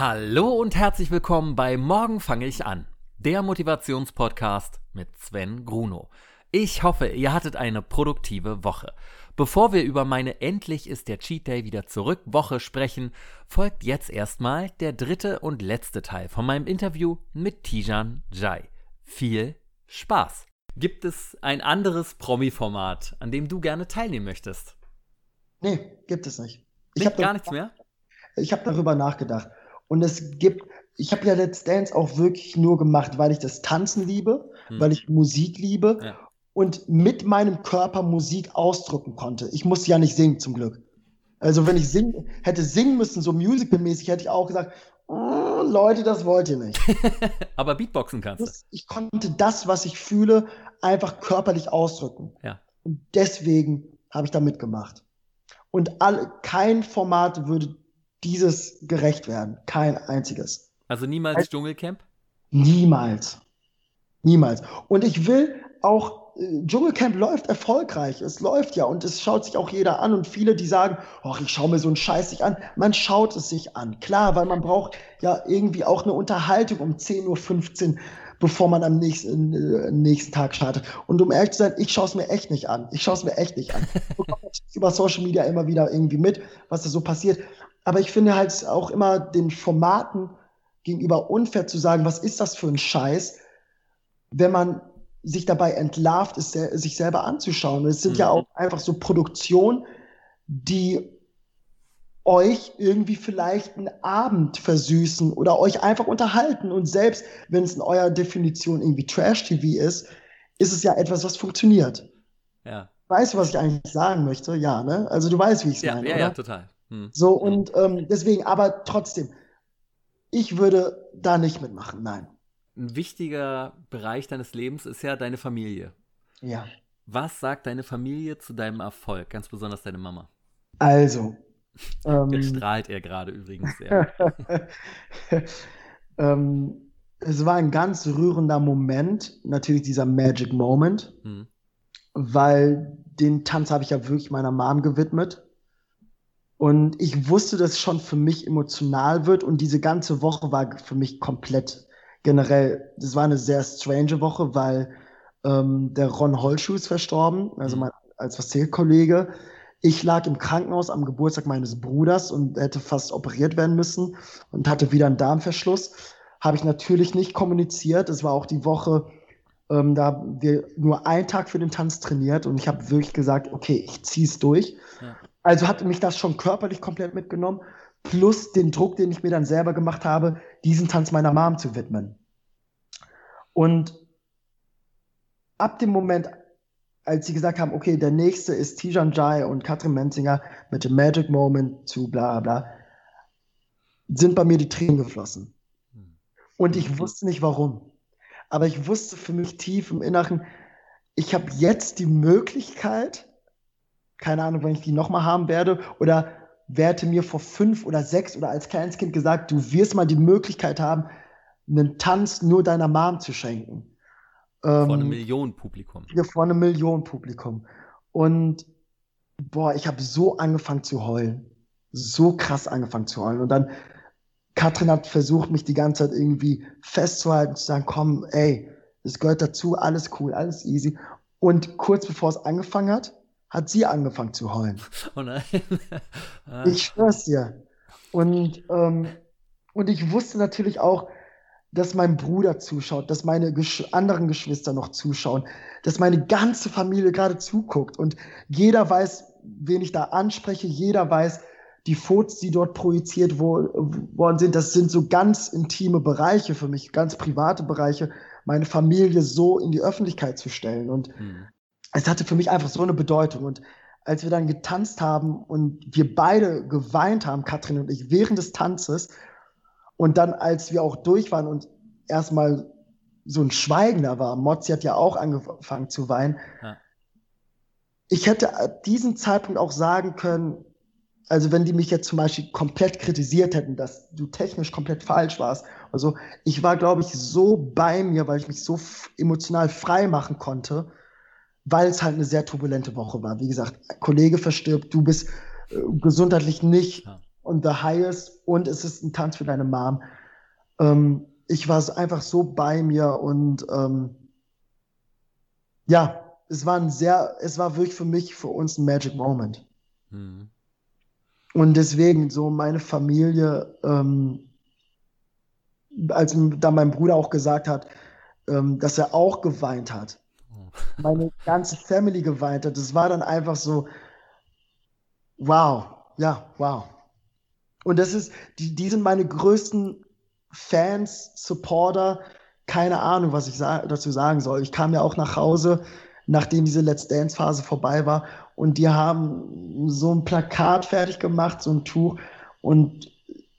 Hallo und herzlich willkommen bei Morgen fange ich an, der Motivationspodcast mit Sven Gruno. Ich hoffe, ihr hattet eine produktive Woche. Bevor wir über meine Endlich ist der Cheat Day wieder zurück Woche sprechen, folgt jetzt erstmal der dritte und letzte Teil von meinem Interview mit Tijan Jai. Viel Spaß! Gibt es ein anderes Promi-Format, an dem du gerne teilnehmen möchtest? Nee, gibt es nicht. Ich habe gar nichts mehr? Ich habe darüber nachgedacht. Und es gibt, ich habe ja Let's Dance auch wirklich nur gemacht, weil ich das Tanzen liebe, hm. weil ich Musik liebe ja. und mit meinem Körper Musik ausdrücken konnte. Ich musste ja nicht singen, zum Glück. Also wenn ich sing, hätte singen müssen, so musicalmäßig, hätte ich auch gesagt, oh, Leute, das wollt ihr nicht. Aber Beatboxen kannst du. Ich konnte das, was ich fühle, einfach körperlich ausdrücken. Ja. Und deswegen habe ich da mitgemacht. Und all, kein Format würde dieses gerecht werden. Kein einziges. Also niemals also, Dschungelcamp? Niemals. Niemals. Und ich will auch, äh, Dschungelcamp läuft erfolgreich. Es läuft ja und es schaut sich auch jeder an. Und viele, die sagen, ach, ich schaue mir so einen Scheiß nicht an. Man schaut es sich an. Klar, weil man braucht ja irgendwie auch eine Unterhaltung um 10.15 Uhr bevor man am nächsten, äh, nächsten Tag startet. Und um ehrlich zu sein, ich schaue es mir echt nicht an. Ich schaue es mir echt nicht an. Ich bekomme über Social Media immer wieder irgendwie mit, was da so passiert. Aber ich finde halt auch immer den Formaten gegenüber unfair zu sagen, was ist das für ein Scheiß, wenn man sich dabei entlarvt, ist sich selber anzuschauen. Es sind mhm. ja auch einfach so Produktionen, die euch irgendwie vielleicht einen Abend versüßen oder euch einfach unterhalten. Und selbst wenn es in eurer Definition irgendwie Trash-TV ist, ist es ja etwas, was funktioniert. Ja. Weißt du, was ich eigentlich sagen möchte? Ja, ne? Also du weißt, wie ich es ja, meine. Ja, oder? ja, total. Hm. So, und ähm, deswegen, aber trotzdem, ich würde da nicht mitmachen, nein. Ein wichtiger Bereich deines Lebens ist ja deine Familie. Ja. Was sagt deine Familie zu deinem Erfolg, ganz besonders deine Mama? Also. Ähm, Jetzt strahlt er gerade übrigens sehr. ähm, es war ein ganz rührender Moment, natürlich dieser Magic Moment, hm. weil den Tanz habe ich ja wirklich meiner Mom gewidmet. Und ich wusste, dass es schon für mich emotional wird und diese ganze Woche war für mich komplett generell, das war eine sehr strange Woche, weil ähm, der Ron Holschuh ist verstorben, also mhm. mein als Erzählkollege. Ich lag im Krankenhaus am Geburtstag meines Bruders und hätte fast operiert werden müssen und hatte wieder einen Darmverschluss. Habe ich natürlich nicht kommuniziert. Es war auch die Woche, ähm, da haben wir nur einen Tag für den Tanz trainiert und ich habe wirklich gesagt, okay, ich ziehe es durch. Ja. Also hatte mich das schon körperlich komplett mitgenommen, plus den Druck, den ich mir dann selber gemacht habe, diesen Tanz meiner Mom zu widmen. Und ab dem Moment, als sie gesagt haben, okay, der nächste ist Tijan Jai und Katrin Menzinger mit dem Magic Moment zu bla bla, sind bei mir die Tränen geflossen. Und ich wusste nicht warum. Aber ich wusste für mich tief im Inneren, ich habe jetzt die Möglichkeit, keine Ahnung, wenn ich die nochmal haben werde, oder wer hätte mir vor fünf oder sechs oder als kleines Kind gesagt, du wirst mal die Möglichkeit haben, einen Tanz nur deiner Mom zu schenken. Vor ähm, einem Millionenpublikum. Ja, vor einem Millionenpublikum. Und boah, ich habe so angefangen zu heulen. So krass angefangen zu heulen. Und dann, Katrin hat versucht, mich die ganze Zeit irgendwie festzuhalten, zu sagen, komm, ey, das gehört dazu, alles cool, alles easy. Und kurz bevor es angefangen hat, hat sie angefangen zu heulen. Oh nein. ah. Ich schwör's dir. Und, ähm, und ich wusste natürlich auch, dass mein Bruder zuschaut, dass meine Gesch anderen Geschwister noch zuschauen, dass meine ganze Familie gerade zuguckt und jeder weiß, wen ich da anspreche, jeder weiß, die Fotos, die dort projiziert wo worden sind, das sind so ganz intime Bereiche für mich, ganz private Bereiche, meine Familie so in die Öffentlichkeit zu stellen. Und mhm es hatte für mich einfach so eine Bedeutung. Und als wir dann getanzt haben und wir beide geweint haben, Katrin und ich, während des Tanzes, und dann, als wir auch durch waren und erstmal so ein Schweigen da war, Mozzi hat ja auch angefangen zu weinen. Ja. Ich hätte diesen Zeitpunkt auch sagen können, also wenn die mich jetzt zum Beispiel komplett kritisiert hätten, dass du technisch komplett falsch warst. Also ich war, glaube ich, so bei mir, weil ich mich so emotional frei machen konnte, weil es halt eine sehr turbulente Woche war. Wie gesagt, Kollege verstirbt, du bist äh, gesundheitlich nicht ja. On the highest und es ist ein Tanz für deine Mom. Ähm, ich war einfach so bei mir und ähm, ja, es war ein sehr, es war wirklich für mich, für uns ein Magic Moment. Mhm. Und deswegen so meine Familie, ähm, als da mein Bruder auch gesagt hat, ähm, dass er auch geweint hat, oh. meine ganze Family geweint hat, das war dann einfach so, wow, ja, wow. Und das ist, die, die sind meine größten Fans, Supporter, keine Ahnung, was ich sa dazu sagen soll. Ich kam ja auch nach Hause, nachdem diese Let's Dance-Phase vorbei war, und die haben so ein Plakat fertig gemacht, so ein Tuch, und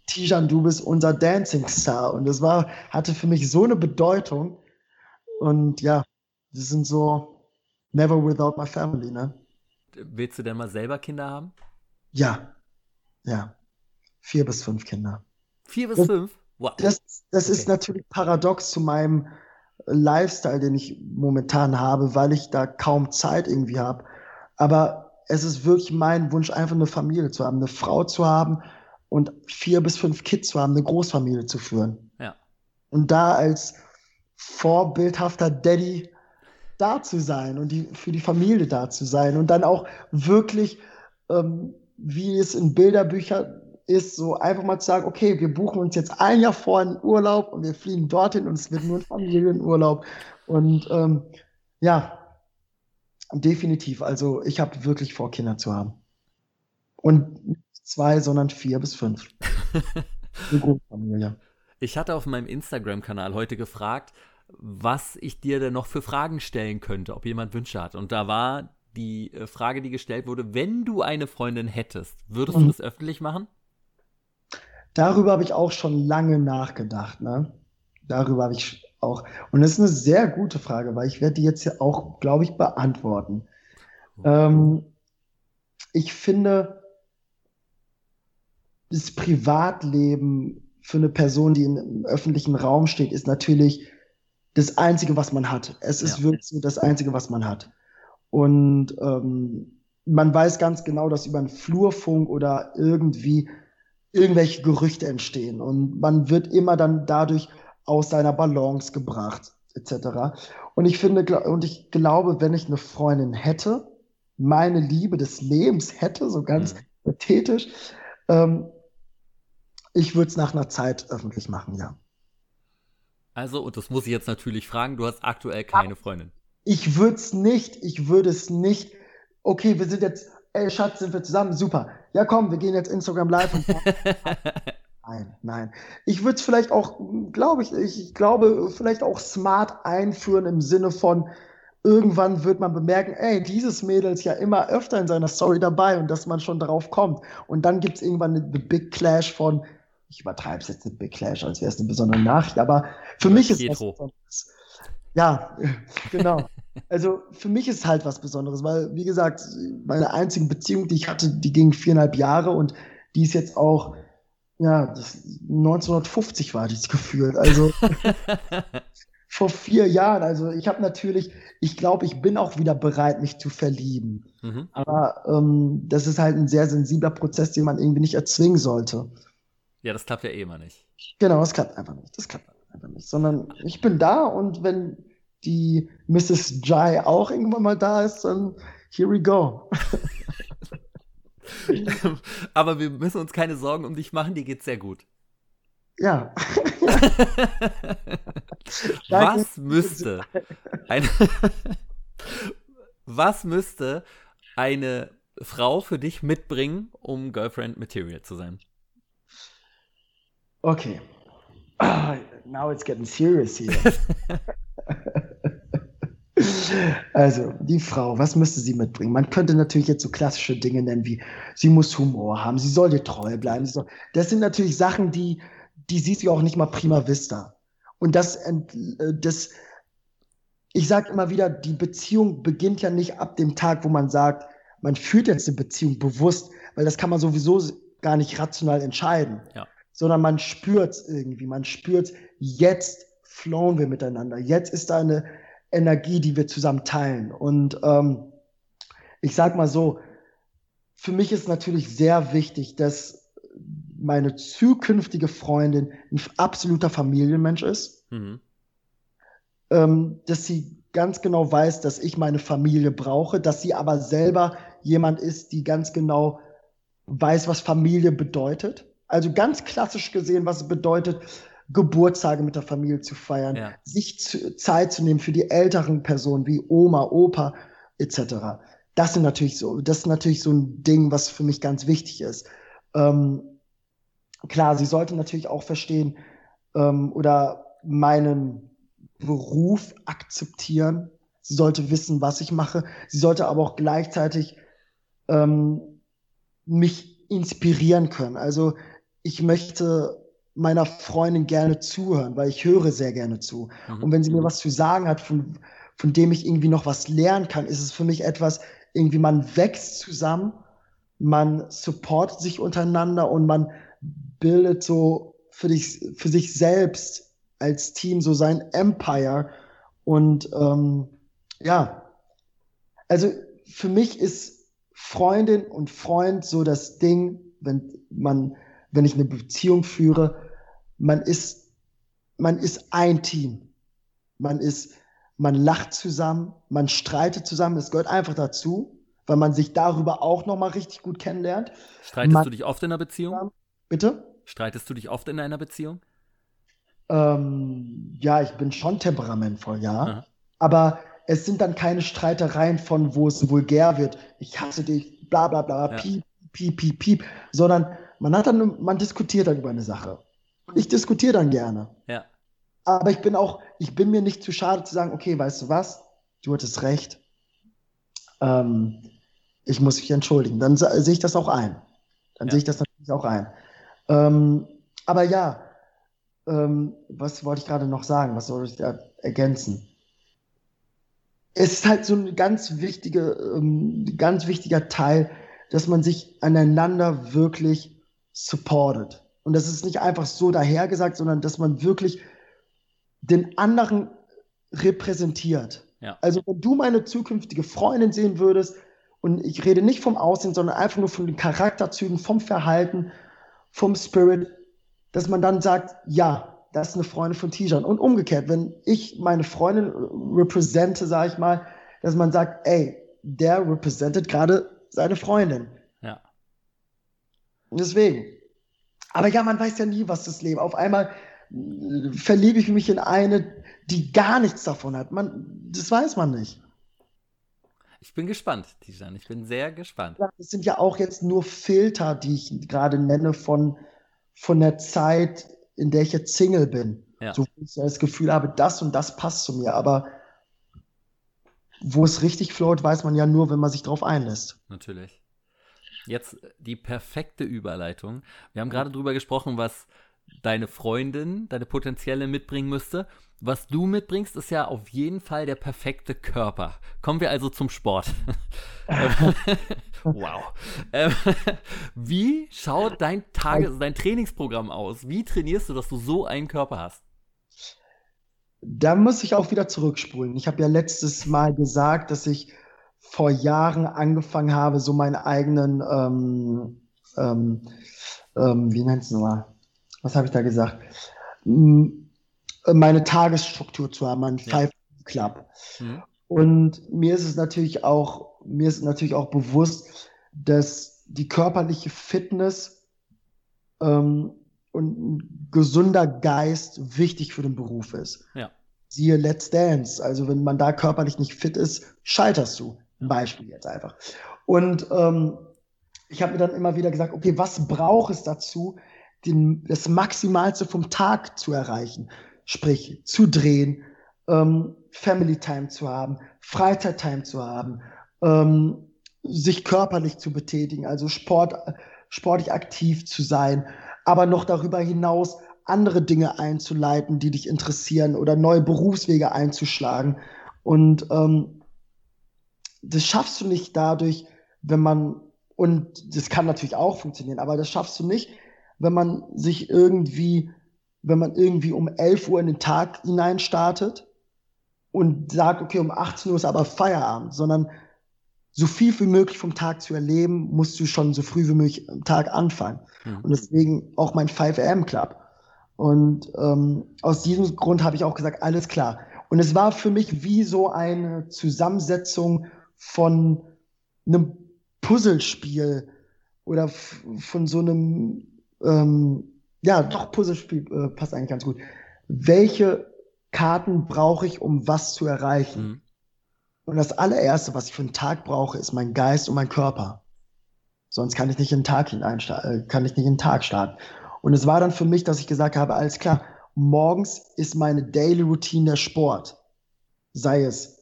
Tijan, du bist unser Dancing Star. Und das war, hatte für mich so eine Bedeutung. Und ja, das sind so never without my family, ne? Willst du denn mal selber Kinder haben? Ja, ja. Vier bis fünf Kinder. Vier bis das, fünf? Wow. Das, das okay. ist natürlich paradox zu meinem Lifestyle, den ich momentan habe, weil ich da kaum Zeit irgendwie habe. Aber es ist wirklich mein Wunsch, einfach eine Familie zu haben, eine Frau zu haben und vier bis fünf Kids zu haben, eine Großfamilie zu führen. Ja. Und da als vorbildhafter Daddy da zu sein und die, für die Familie da zu sein und dann auch wirklich, ähm, wie es in Bilderbüchern ist so einfach mal zu sagen, okay, wir buchen uns jetzt ein Jahr vor einen Urlaub und wir fliegen dorthin und es wird nur ein Familienurlaub. Und ähm, ja, definitiv. Also ich habe wirklich vor, Kinder zu haben. Und nicht zwei, sondern vier bis fünf. Eine Großfamilie. Ich hatte auf meinem Instagram-Kanal heute gefragt, was ich dir denn noch für Fragen stellen könnte, ob jemand Wünsche hat. Und da war die äh, Frage, die gestellt wurde, wenn du eine Freundin hättest, würdest mhm. du das öffentlich machen? Darüber habe ich auch schon lange nachgedacht. Ne? Darüber habe ich auch. Und das ist eine sehr gute Frage, weil ich werde die jetzt ja auch, glaube ich, beantworten. Ähm, ich finde, das Privatleben für eine Person, die im öffentlichen Raum steht, ist natürlich das Einzige, was man hat. Es ist ja. wirklich so das Einzige, was man hat. Und ähm, man weiß ganz genau, dass über einen Flurfunk oder irgendwie irgendwelche Gerüchte entstehen und man wird immer dann dadurch aus seiner Balance gebracht, etc. Und ich finde, und ich glaube, wenn ich eine Freundin hätte, meine Liebe des Lebens hätte, so ganz mhm. pathetisch, ähm, ich würde es nach einer Zeit öffentlich machen, ja. Also, und das muss ich jetzt natürlich fragen, du hast aktuell keine Freundin. Ich würde es nicht, ich würde es nicht, okay, wir sind jetzt ey Schatz, sind wir zusammen? Super. Ja, komm, wir gehen jetzt Instagram live. Und nein, nein. Ich würde es vielleicht auch, glaube ich, ich glaube, vielleicht auch smart einführen im Sinne von, irgendwann wird man bemerken, ey, dieses Mädel ist ja immer öfter in seiner Story dabei und dass man schon darauf kommt. Und dann gibt es irgendwann eine Big Clash von, ich übertreibe es jetzt eine Big Clash, als wäre es eine besondere Nachricht, aber für mich ist es ja, genau. Also für mich ist es halt was Besonderes, weil, wie gesagt, meine einzige Beziehung, die ich hatte, die ging viereinhalb Jahre und die ist jetzt auch, ja, das 1950 war dieses gefühlt. Also vor vier Jahren. Also ich habe natürlich, ich glaube, ich bin auch wieder bereit, mich zu verlieben. Mhm. Aber ähm, das ist halt ein sehr sensibler Prozess, den man irgendwie nicht erzwingen sollte. Ja, das klappt ja eh immer nicht. Genau, das klappt einfach nicht. Das klappt einfach nicht. Sondern ich bin da und wenn die Mrs. Jai auch irgendwann mal da ist, dann here we go. Aber wir müssen uns keine Sorgen um dich machen, dir geht's sehr gut. Ja. was müsste eine, was müsste eine Frau für dich mitbringen, um Girlfriend Material zu sein? Okay. now it's getting serious here. Also, die Frau, was müsste sie mitbringen? Man könnte natürlich jetzt so klassische Dinge nennen wie, sie muss Humor haben, sie soll dir treu bleiben. Soll, das sind natürlich Sachen, die, die sieht sie auch nicht mal prima vista. Und das, äh, das ich sage immer wieder, die Beziehung beginnt ja nicht ab dem Tag, wo man sagt, man führt jetzt eine Beziehung bewusst, weil das kann man sowieso gar nicht rational entscheiden. Ja. Sondern man spürt es irgendwie, man spürt, jetzt flowen wir miteinander. Jetzt ist da eine, Energie, die wir zusammen teilen. Und ähm, ich sag mal so, für mich ist natürlich sehr wichtig, dass meine zukünftige Freundin ein absoluter Familienmensch ist. Mhm. Ähm, dass sie ganz genau weiß, dass ich meine Familie brauche, dass sie aber selber jemand ist, die ganz genau weiß, was Familie bedeutet. Also ganz klassisch gesehen, was es bedeutet, Geburtstage mit der Familie zu feiern, ja. sich zu, Zeit zu nehmen für die älteren Personen wie Oma, Opa etc. Das sind natürlich so, das ist natürlich so ein Ding, was für mich ganz wichtig ist. Ähm, klar, sie sollte natürlich auch verstehen ähm, oder meinen Beruf akzeptieren. Sie sollte wissen, was ich mache. Sie sollte aber auch gleichzeitig ähm, mich inspirieren können. Also ich möchte meiner Freundin gerne zuhören, weil ich höre sehr gerne zu. Mhm. Und wenn sie mir mhm. was zu sagen hat, von, von dem ich irgendwie noch was lernen kann, ist es für mich etwas, irgendwie man wächst zusammen, man supportet sich untereinander und man bildet so für, dich, für sich selbst als Team so sein Empire. Und ähm, ja, also für mich ist Freundin und Freund so das Ding, wenn man, wenn ich eine Beziehung führe, man ist, man ist ein Team. Man ist, man lacht zusammen, man streitet zusammen. Es gehört einfach dazu, weil man sich darüber auch noch mal richtig gut kennenlernt. Streitest man, du dich oft in einer Beziehung? Bitte? Streitest du dich oft in einer Beziehung? Ähm, ja, ich bin schon temperamentvoll, ja. Aha. Aber es sind dann keine Streitereien von, wo es vulgär wird. Ich hasse dich, bla bla bla, ja. piep, piep, piep, piep, sondern man hat dann, man diskutiert dann über eine Sache. Ich diskutiere dann gerne. Ja. Aber ich bin auch, ich bin mir nicht zu schade zu sagen, okay, weißt du was? Du hattest recht. Ähm, ich muss mich entschuldigen. Dann sehe ich das auch ein. Dann ja. sehe ich das natürlich auch ein. Ähm, aber ja, ähm, was wollte ich gerade noch sagen? Was soll ich da ergänzen? Es ist halt so ein ganz wichtiger, ähm, ganz wichtiger Teil, dass man sich aneinander wirklich supportet. Und das ist nicht einfach so dahergesagt, sondern dass man wirklich den anderen repräsentiert. Ja. Also wenn du meine zukünftige Freundin sehen würdest, und ich rede nicht vom Aussehen, sondern einfach nur von den Charakterzügen, vom Verhalten, vom Spirit, dass man dann sagt, ja, das ist eine Freundin von Tijan. Und umgekehrt, wenn ich meine Freundin repräsente, sage ich mal, dass man sagt, ey, der repräsentiert gerade seine Freundin. Deswegen. Aber ja, man weiß ja nie, was das Leben. Auf einmal äh, verliebe ich mich in eine, die gar nichts davon hat. Man, das weiß man nicht. Ich bin gespannt, Tijan. Ich bin sehr gespannt. Das sind ja auch jetzt nur Filter, die ich gerade nenne von, von der Zeit, in der ich jetzt Single bin. Ja. So, wo ich das Gefühl habe, das und das passt zu mir. Aber wo es richtig float, weiß man ja nur, wenn man sich drauf einlässt. Natürlich. Jetzt die perfekte Überleitung. Wir haben gerade drüber gesprochen, was deine Freundin, deine potenzielle mitbringen müsste. Was du mitbringst, ist ja auf jeden Fall der perfekte Körper. Kommen wir also zum Sport. wow. Ähm, wie schaut dein Tages-, dein Trainingsprogramm aus? Wie trainierst du, dass du so einen Körper hast? Da muss ich auch wieder zurückspulen. Ich habe ja letztes Mal gesagt, dass ich vor Jahren angefangen habe, so meinen eigenen, ähm, ähm, ähm, wie nennt es nochmal? Was habe ich da gesagt? Meine Tagesstruktur zu haben, meinen ja. Five Club. Mhm. Und mir ist es natürlich auch, mir ist natürlich auch bewusst, dass die körperliche Fitness ähm, und ein gesunder Geist wichtig für den Beruf ist. Ja. Siehe Let's Dance. Also wenn man da körperlich nicht fit ist, scheiterst du. Ein Beispiel jetzt einfach. Und ähm, ich habe mir dann immer wieder gesagt, okay, was braucht es dazu, den, das Maximalste vom Tag zu erreichen? Sprich, zu drehen, ähm, Family Time zu haben, Freizeit Time zu haben, ähm, sich körperlich zu betätigen, also Sport, sportlich aktiv zu sein, aber noch darüber hinaus andere Dinge einzuleiten, die dich interessieren oder neue Berufswege einzuschlagen. Und ähm, das schaffst du nicht dadurch, wenn man, und das kann natürlich auch funktionieren, aber das schaffst du nicht, wenn man sich irgendwie, wenn man irgendwie um 11 Uhr in den Tag hinein startet und sagt, okay, um 18 Uhr ist aber Feierabend, sondern so viel wie möglich vom Tag zu erleben, musst du schon so früh wie möglich am Tag anfangen. Mhm. Und deswegen auch mein 5 am Club. Und ähm, aus diesem Grund habe ich auch gesagt, alles klar. Und es war für mich wie so eine Zusammensetzung von einem Puzzlespiel oder von so einem, ähm, ja, doch Puzzlespiel äh, passt eigentlich ganz gut. Welche Karten brauche ich, um was zu erreichen? Mhm. Und das allererste, was ich für einen Tag brauche, ist mein Geist und mein Körper. Sonst kann ich nicht in den Tag äh, kann ich nicht in den Tag starten. Und es war dann für mich, dass ich gesagt habe, alles klar, morgens ist meine Daily Routine der Sport. Sei es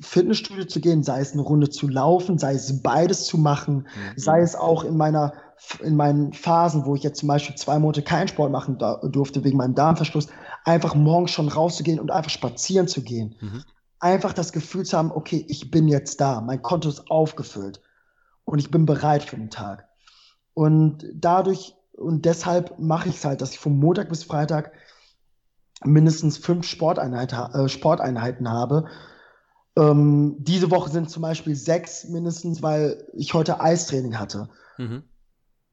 Fitnessstudio zu gehen, sei es eine Runde zu laufen, sei es beides zu machen, mhm. sei es auch in meiner in meinen Phasen, wo ich jetzt zum Beispiel zwei Monate keinen Sport machen durfte wegen meinem Darmverschluss, einfach morgens schon rauszugehen und einfach spazieren zu gehen. Mhm. Einfach das Gefühl zu haben, okay, ich bin jetzt da, mein Konto ist aufgefüllt und ich bin bereit für den Tag. Und dadurch und deshalb mache ich es halt, dass ich von Montag bis Freitag mindestens fünf Sporteinheit, äh, Sporteinheiten habe. Ähm, diese Woche sind zum Beispiel sechs mindestens, weil ich heute Eistraining hatte. Mhm.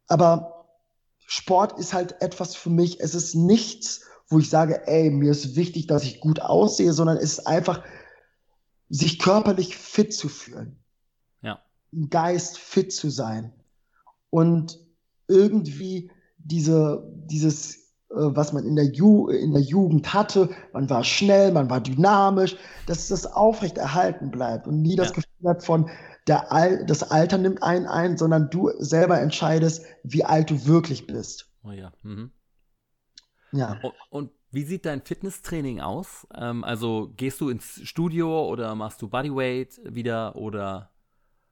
Aber Sport ist halt etwas für mich, es ist nichts, wo ich sage, ey, mir ist wichtig, dass ich gut aussehe, sondern es ist einfach, sich körperlich fit zu fühlen. Ja. Im Geist fit zu sein. Und irgendwie diese, dieses, was man in der, Ju in der Jugend hatte, man war schnell, man war dynamisch, dass das aufrecht erhalten bleibt und nie ja. das Gefühl hat von, der Al das Alter nimmt einen ein, sondern du selber entscheidest, wie alt du wirklich bist. Oh ja. Mhm. Ja. Und, und, wie sieht dein Fitnesstraining aus? Ähm, also gehst du ins Studio oder machst du Bodyweight wieder oder?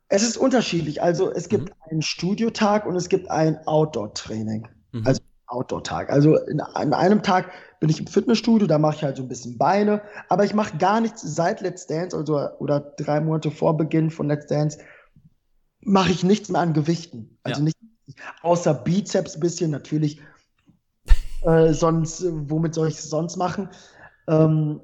Es ist unterschiedlich. Also es gibt mhm. einen Studiotag und es gibt ein Outdoor-Training. Mhm. Also Outdoor-Tag. Also in, an einem Tag bin ich im Fitnessstudio, da mache ich halt so ein bisschen Beine, aber ich mache gar nichts seit Let's Dance also, oder drei Monate vor Beginn von Let's Dance mache ich nichts mehr an Gewichten. Also ja. nicht außer Bizeps bisschen natürlich. äh, sonst, womit soll ich es sonst machen? Ähm,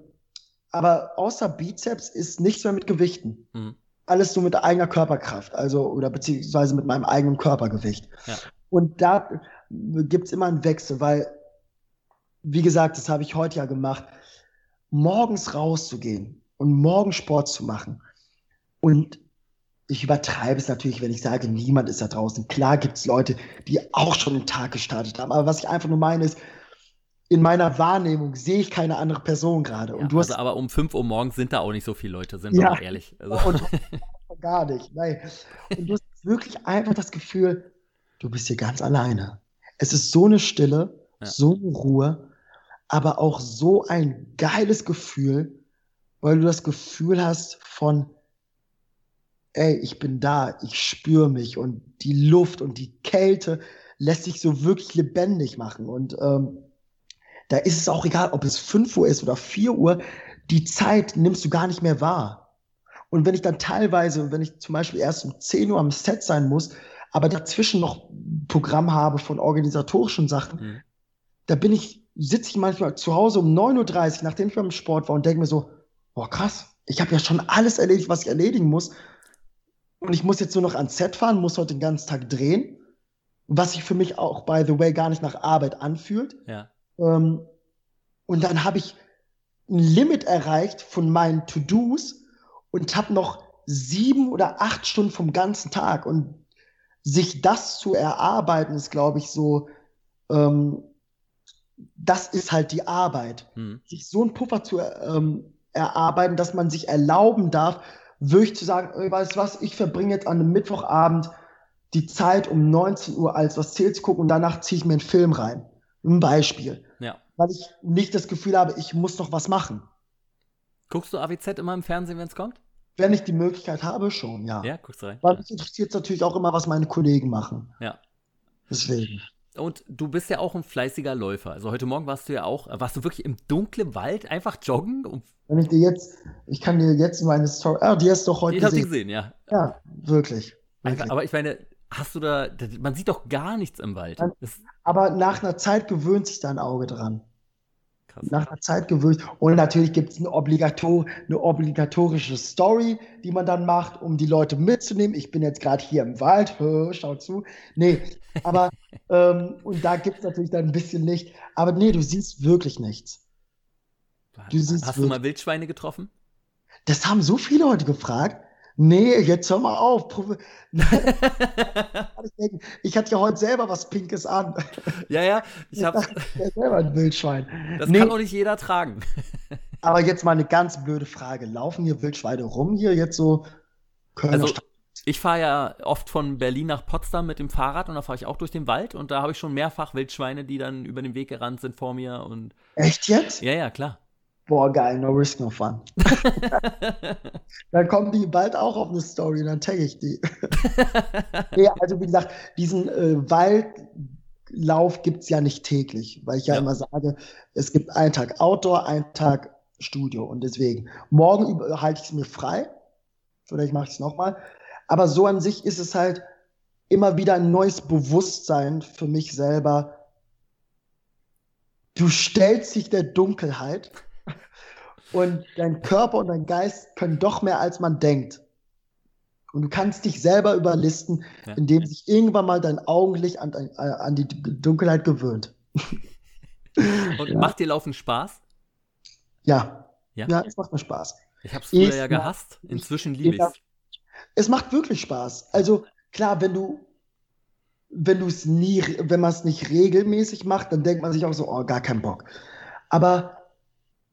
aber außer Bizeps ist nichts mehr mit Gewichten. Mhm. Alles so mit eigener Körperkraft, also oder beziehungsweise mit meinem eigenen Körpergewicht. Ja. Und da gibt es immer einen Wechsel, weil, wie gesagt, das habe ich heute ja gemacht, morgens rauszugehen und morgen Sport zu machen. Und ich übertreibe es natürlich, wenn ich sage, niemand ist da draußen. Klar gibt es Leute, die auch schon den Tag gestartet haben. Aber was ich einfach nur meine ist, in meiner Wahrnehmung sehe ich keine andere Person gerade. Ja, also aber um 5 Uhr morgens sind da auch nicht so viele Leute, sind wir ja, mal ehrlich. Also. Und, gar nicht. Nein. Und du hast wirklich einfach das Gefühl, du bist hier ganz alleine. Es ist so eine Stille, ja. so eine Ruhe, aber auch so ein geiles Gefühl, weil du das Gefühl hast von, ey, ich bin da, ich spüre mich und die Luft und die Kälte lässt sich so wirklich lebendig machen. Und ähm, da ist es auch egal, ob es 5 Uhr ist oder 4 Uhr, die Zeit nimmst du gar nicht mehr wahr. Und wenn ich dann teilweise, wenn ich zum Beispiel erst um 10 Uhr am Set sein muss, aber dazwischen noch Programm habe von organisatorischen Sachen, mhm. da bin ich, sitze ich manchmal zu Hause um 9.30 Uhr, nachdem ich beim Sport war und denke mir so, boah krass, ich habe ja schon alles erledigt, was ich erledigen muss. Und ich muss jetzt nur noch ans Set fahren, muss heute den ganzen Tag drehen, was sich für mich auch, by the way, gar nicht nach Arbeit anfühlt. Ja. Ähm, und dann habe ich ein Limit erreicht von meinen To-Dos und habe noch sieben oder acht Stunden vom ganzen Tag. Und sich das zu erarbeiten, ist, glaube ich, so, ähm, das ist halt die Arbeit. Hm. Sich so einen Puffer zu ähm, erarbeiten, dass man sich erlauben darf, wirklich zu sagen, ey, weißt du was, ich verbringe jetzt an einem Mittwochabend die Zeit um 19 Uhr als was zählt zu gucken und danach ziehe ich mir einen Film rein. Ein Beispiel. Ja. Weil ich nicht das Gefühl habe, ich muss noch was machen. Guckst du AWZ immer im Fernsehen, wenn es kommt? Wenn ich die Möglichkeit habe, schon, ja. Ja, guckst rein. Weil mich interessiert natürlich auch immer, was meine Kollegen machen. Ja. Deswegen. Und du bist ja auch ein fleißiger Läufer. Also heute Morgen warst du ja auch, warst du wirklich im dunklen Wald einfach joggen? Wenn ich dir jetzt, ich kann dir jetzt meine Story, ah, die hast du doch heute ich gesehen. Ich hab die gesehen, ja. Ja, wirklich. wirklich. Aber ich meine, hast du da, man sieht doch gar nichts im Wald. aber nach einer Zeit gewöhnt sich dein Auge dran. Krass. Nach einer Zeit gewöhnt. Und natürlich gibt es eine, Obligator eine obligatorische Story, die man dann macht, um die Leute mitzunehmen. Ich bin jetzt gerade hier im Wald, schau zu. Nee, aber, ähm, und da gibt es natürlich dann ein bisschen Licht. Aber nee, du siehst wirklich nichts. Du siehst Hast wirklich... du mal Wildschweine getroffen? Das haben so viele heute gefragt. Nee, jetzt hör mal auf. ich hatte ja heute selber was Pinkes an. Ja, ja, ich habe ja selber ein Wildschwein. Das nee. kann auch nicht jeder tragen. Aber jetzt mal eine ganz blöde Frage. Laufen hier Wildschweine rum hier jetzt so? Kölner also, ich fahre ja oft von Berlin nach Potsdam mit dem Fahrrad und da fahre ich auch durch den Wald und da habe ich schon mehrfach Wildschweine, die dann über den Weg gerannt sind vor mir und. Echt jetzt? Ja, ja, klar. Boah, geil, no risk, no fun. dann kommen die bald auch auf eine Story, dann tagge ich die. ja, also wie gesagt, diesen äh, Waldlauf gibt es ja nicht täglich, weil ich ja, ja, immer sage, es gibt einen Tag Outdoor, einen Tag Studio. Und deswegen, morgen halte ich es mir frei. Vielleicht mache ich es nochmal. Aber so an sich ist es halt immer wieder ein neues Bewusstsein für mich selber. Du stellst dich der Dunkelheit und dein Körper und dein Geist können doch mehr, als man denkt. Und du kannst dich selber überlisten, ja. indem sich irgendwann mal dein Augenlicht an, an, die Dunkelheit gewöhnt. Und ja. macht dir Laufen Spaß? Ja. Ja, ja es macht mir Spaß. Ich habe es früher ich, ja gehasst. Inzwischen liebe ich es. Es macht wirklich Spaß. Also klar, wenn du wenn du es nie, wenn man es nicht regelmäßig macht, dann denkt man sich auch so, oh, gar keinen Bock. Aber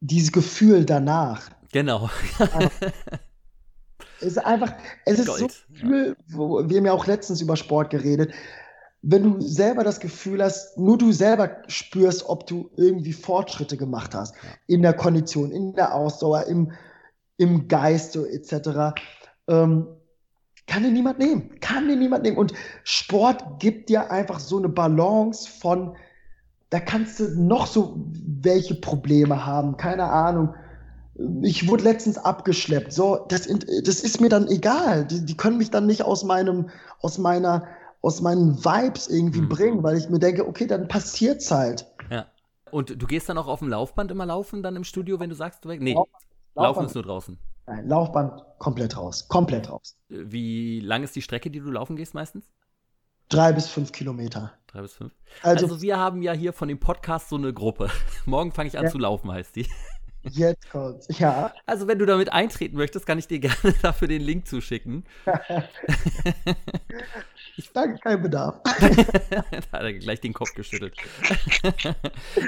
dieses Gefühl danach. Genau. es ist einfach, es ist Gold, so ein Gefühl, wo, wir haben ja auch letztens über Sport geredet, wenn du selber das Gefühl hast, nur du selber spürst, ob du irgendwie Fortschritte gemacht hast in der Kondition, in der Ausdauer, im, im Geist etc., ähm, kann dir niemand nehmen. Kann dir niemand nehmen. Und Sport gibt dir einfach so eine Balance von, da kannst du noch so welche Probleme haben, keine Ahnung. Ich wurde letztens abgeschleppt. So, das, das ist mir dann egal. Die, die können mich dann nicht aus meinem, aus meiner, aus meinen Vibes irgendwie mhm. bringen, weil ich mir denke, okay, dann passiert's halt. Ja. Und du gehst dann auch auf dem Laufband immer laufen, dann im Studio, wenn du sagst, du weg? Nee, Laufband, Laufen ist nur draußen. Nein, Laufband komplett raus. Komplett raus. Wie lang ist die Strecke, die du laufen gehst meistens? Drei bis fünf Kilometer. Drei bis fünf. Also, also, wir haben ja hier von dem Podcast so eine Gruppe. Morgen fange ich an ja. zu laufen, heißt die. Jetzt kommt's, ja. Also wenn du damit eintreten möchtest, kann ich dir gerne dafür den Link zuschicken. ich danke, kein Bedarf. da hat er gleich den Kopf geschüttelt.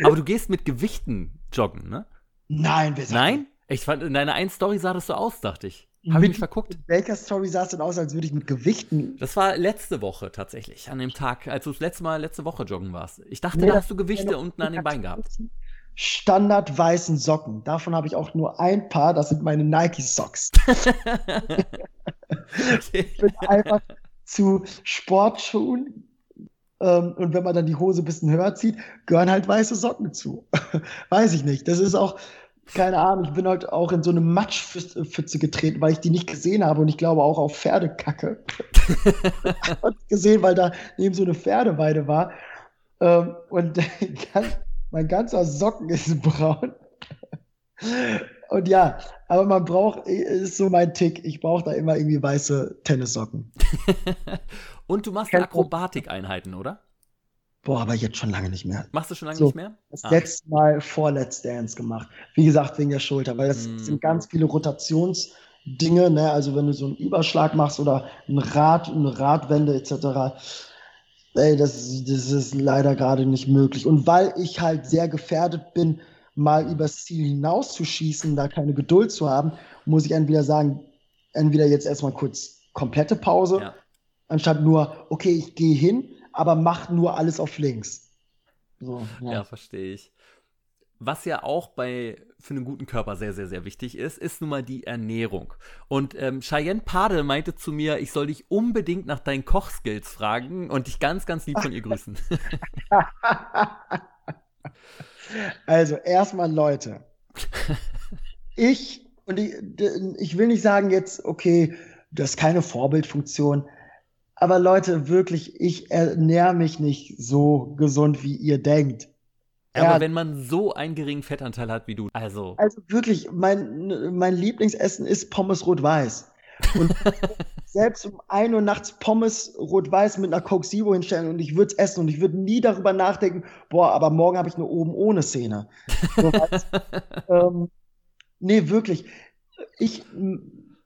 Aber du gehst mit Gewichten joggen, ne? Nein, wir Nein? Ich fand, in deiner einen Story sah das so aus, dachte ich. Habe ich mich verguckt? welcher Story sah es denn aus, als würde ich mit Gewichten. Das war letzte Woche tatsächlich, an dem Tag, als du das letzte Mal letzte Woche joggen warst. Ich dachte, nee, da hast du Gewichte unten an den Beinen gehabt. Standard weißen Socken. Davon habe ich auch nur ein Paar, das sind meine Nike Socks. ich bin einfach zu Sportschuhen. Ähm, und wenn man dann die Hose ein bisschen höher zieht, gehören halt weiße Socken zu. Weiß ich nicht. Das ist auch, keine Ahnung, ich bin halt auch in so eine Matschpfütze getreten, weil ich die nicht gesehen habe und ich glaube auch auf Pferdekacke. gesehen, weil da neben so eine Pferdeweide war. Ähm, und mein ganzer Socken ist braun. Und ja, aber man braucht, ist so mein Tick, ich brauche da immer irgendwie weiße Tennissocken. und du machst Akrobatikeinheiten, oder? Boah, aber jetzt schon lange nicht mehr. Machst du schon lange so, nicht mehr? Das ah. letzte Mal vor Let's Dance gemacht. Wie gesagt, wegen der Schulter, weil das mm. sind ganz viele Rotationsdinge, ne? Also wenn du so einen Überschlag machst oder ein Rad, eine Radwende etc. Ey, das, das ist leider gerade nicht möglich. Und weil ich halt sehr gefährdet bin, mal übers Ziel hinauszuschießen, da keine Geduld zu haben, muss ich entweder sagen, entweder jetzt erstmal kurz komplette Pause, ja. anstatt nur, okay, ich gehe hin, aber mach nur alles auf links. So, ja. ja, verstehe ich. Was ja auch bei für einen guten Körper sehr, sehr, sehr wichtig ist, ist nun mal die Ernährung. Und ähm, Cheyenne Pade meinte zu mir, ich soll dich unbedingt nach deinen Kochskills fragen und dich ganz, ganz lieb von ihr grüßen. also erstmal Leute. Ich, und ich, ich will nicht sagen jetzt, okay, das ist keine Vorbildfunktion, aber Leute, wirklich, ich ernähre mich nicht so gesund, wie ihr denkt. Aber ja. wenn man so einen geringen Fettanteil hat wie du, also. Also wirklich, mein, mein Lieblingsessen ist Pommes rot-weiß. Und selbst um 1 Uhr nachts Pommes rot-weiß mit einer Coke Zero hinstellen und ich würde es essen und ich würde nie darüber nachdenken, boah, aber morgen habe ich eine oben ohne Szene. So, ähm, nee, wirklich. Ich,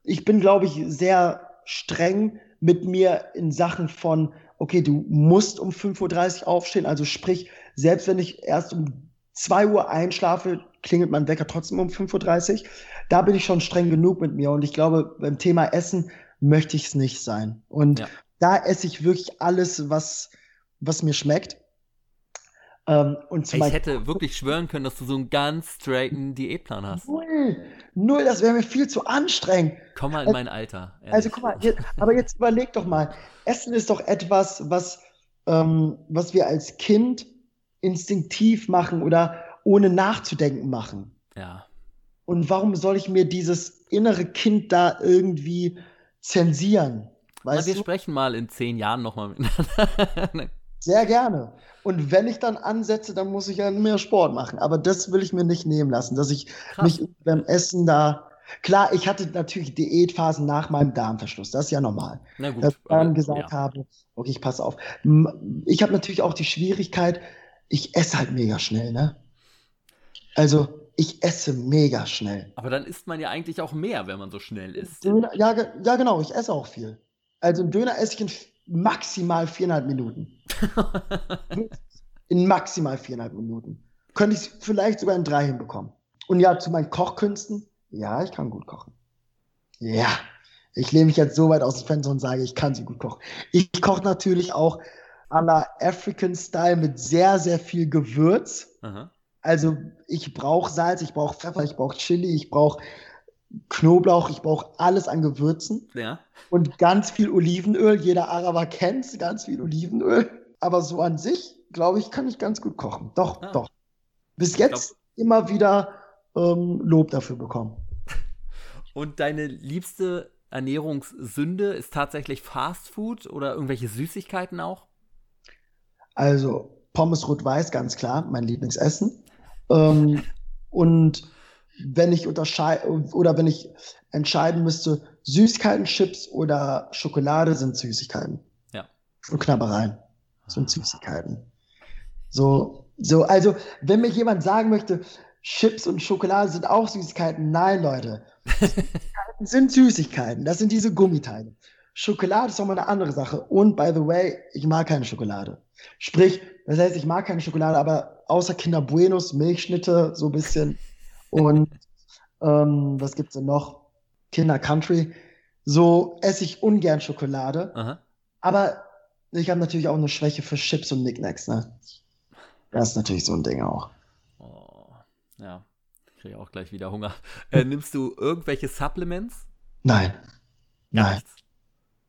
ich bin, glaube ich, sehr streng mit mir in Sachen von, okay, du musst um 5.30 Uhr aufstehen, also sprich, selbst wenn ich erst um 2 Uhr einschlafe, klingelt mein Wecker trotzdem um 5.30 Uhr. Da bin ich schon streng genug mit mir. Und ich glaube, beim Thema Essen möchte ich es nicht sein. Und ja. da esse ich wirklich alles, was, was mir schmeckt. Ähm, und ich hätte wirklich schwören können, dass du so einen ganz straighten Diätplan hast. Null, null, das wäre mir viel zu anstrengend. Komm mal in mein Alter. Ehrlich. Also guck mal, jetzt, aber jetzt überleg doch mal. Essen ist doch etwas, was, ähm, was wir als Kind instinktiv machen oder ohne nachzudenken machen. Ja. Und warum soll ich mir dieses innere Kind da irgendwie zensieren? Weißt Na, wir du? sprechen mal in zehn Jahren nochmal miteinander. Sehr gerne. Und wenn ich dann ansetze, dann muss ich ja mehr Sport machen. Aber das will ich mir nicht nehmen lassen, dass ich Krass. mich beim Essen da. Klar, ich hatte natürlich Diätphasen nach meinem Darmverschluss. Das ist ja normal. Na gut, dass ich dann gesagt ja. habe, okay, ich passe auf. Ich habe natürlich auch die Schwierigkeit, ich esse halt mega schnell, ne? Also, ich esse mega schnell. Aber dann isst man ja eigentlich auch mehr, wenn man so schnell isst. Ja, ja, genau, ich esse auch viel. Also, einen Döner esse ich in maximal viereinhalb Minuten. in maximal viereinhalb Minuten. Könnte ich es vielleicht sogar in drei hinbekommen. Und ja, zu meinen Kochkünsten, ja, ich kann gut kochen. Ja, ich lehne mich jetzt so weit aus dem Fenster und sage, ich kann sie gut kochen. Ich koche natürlich auch à la African Style mit sehr, sehr viel Gewürz. Aha. Also ich brauche Salz, ich brauche Pfeffer, ich brauche Chili, ich brauche Knoblauch, ich brauche alles an Gewürzen. Ja. Und ganz viel Olivenöl. Jeder Araber kennt ganz viel Olivenöl. Aber so an sich, glaube ich, kann ich ganz gut kochen. Doch, ah. doch. Bis jetzt immer wieder ähm, Lob dafür bekommen. Und deine liebste Ernährungssünde ist tatsächlich Fast Food oder irgendwelche Süßigkeiten auch? Also Pommes rot-weiß, ganz klar, mein Lieblingsessen. Ähm, und wenn ich unterscheiden oder wenn ich entscheiden müsste, Süßigkeiten, Chips oder Schokolade sind Süßigkeiten. Ja. Und Knabbereien sind Süßigkeiten. So, so, also, wenn mir jemand sagen möchte, Chips und Schokolade sind auch Süßigkeiten, nein, Leute. Süßigkeiten sind Süßigkeiten. Das sind diese Gummiteile. Schokolade ist auch mal eine andere Sache. Und by the way, ich mag keine Schokolade. Sprich, das heißt, ich mag keine Schokolade, aber außer Kinder Buenos, Milchschnitte, so ein bisschen. Und ähm, was gibt's denn noch? Kinder Country. So esse ich ungern Schokolade. Aha. Aber ich habe natürlich auch eine Schwäche für Chips und Nicknacks, ne? Das ist natürlich so ein Ding auch. Oh, ja, ich kriege auch gleich wieder Hunger. Äh, nimmst du irgendwelche Supplements? Nein. Gar Nein. Nichts.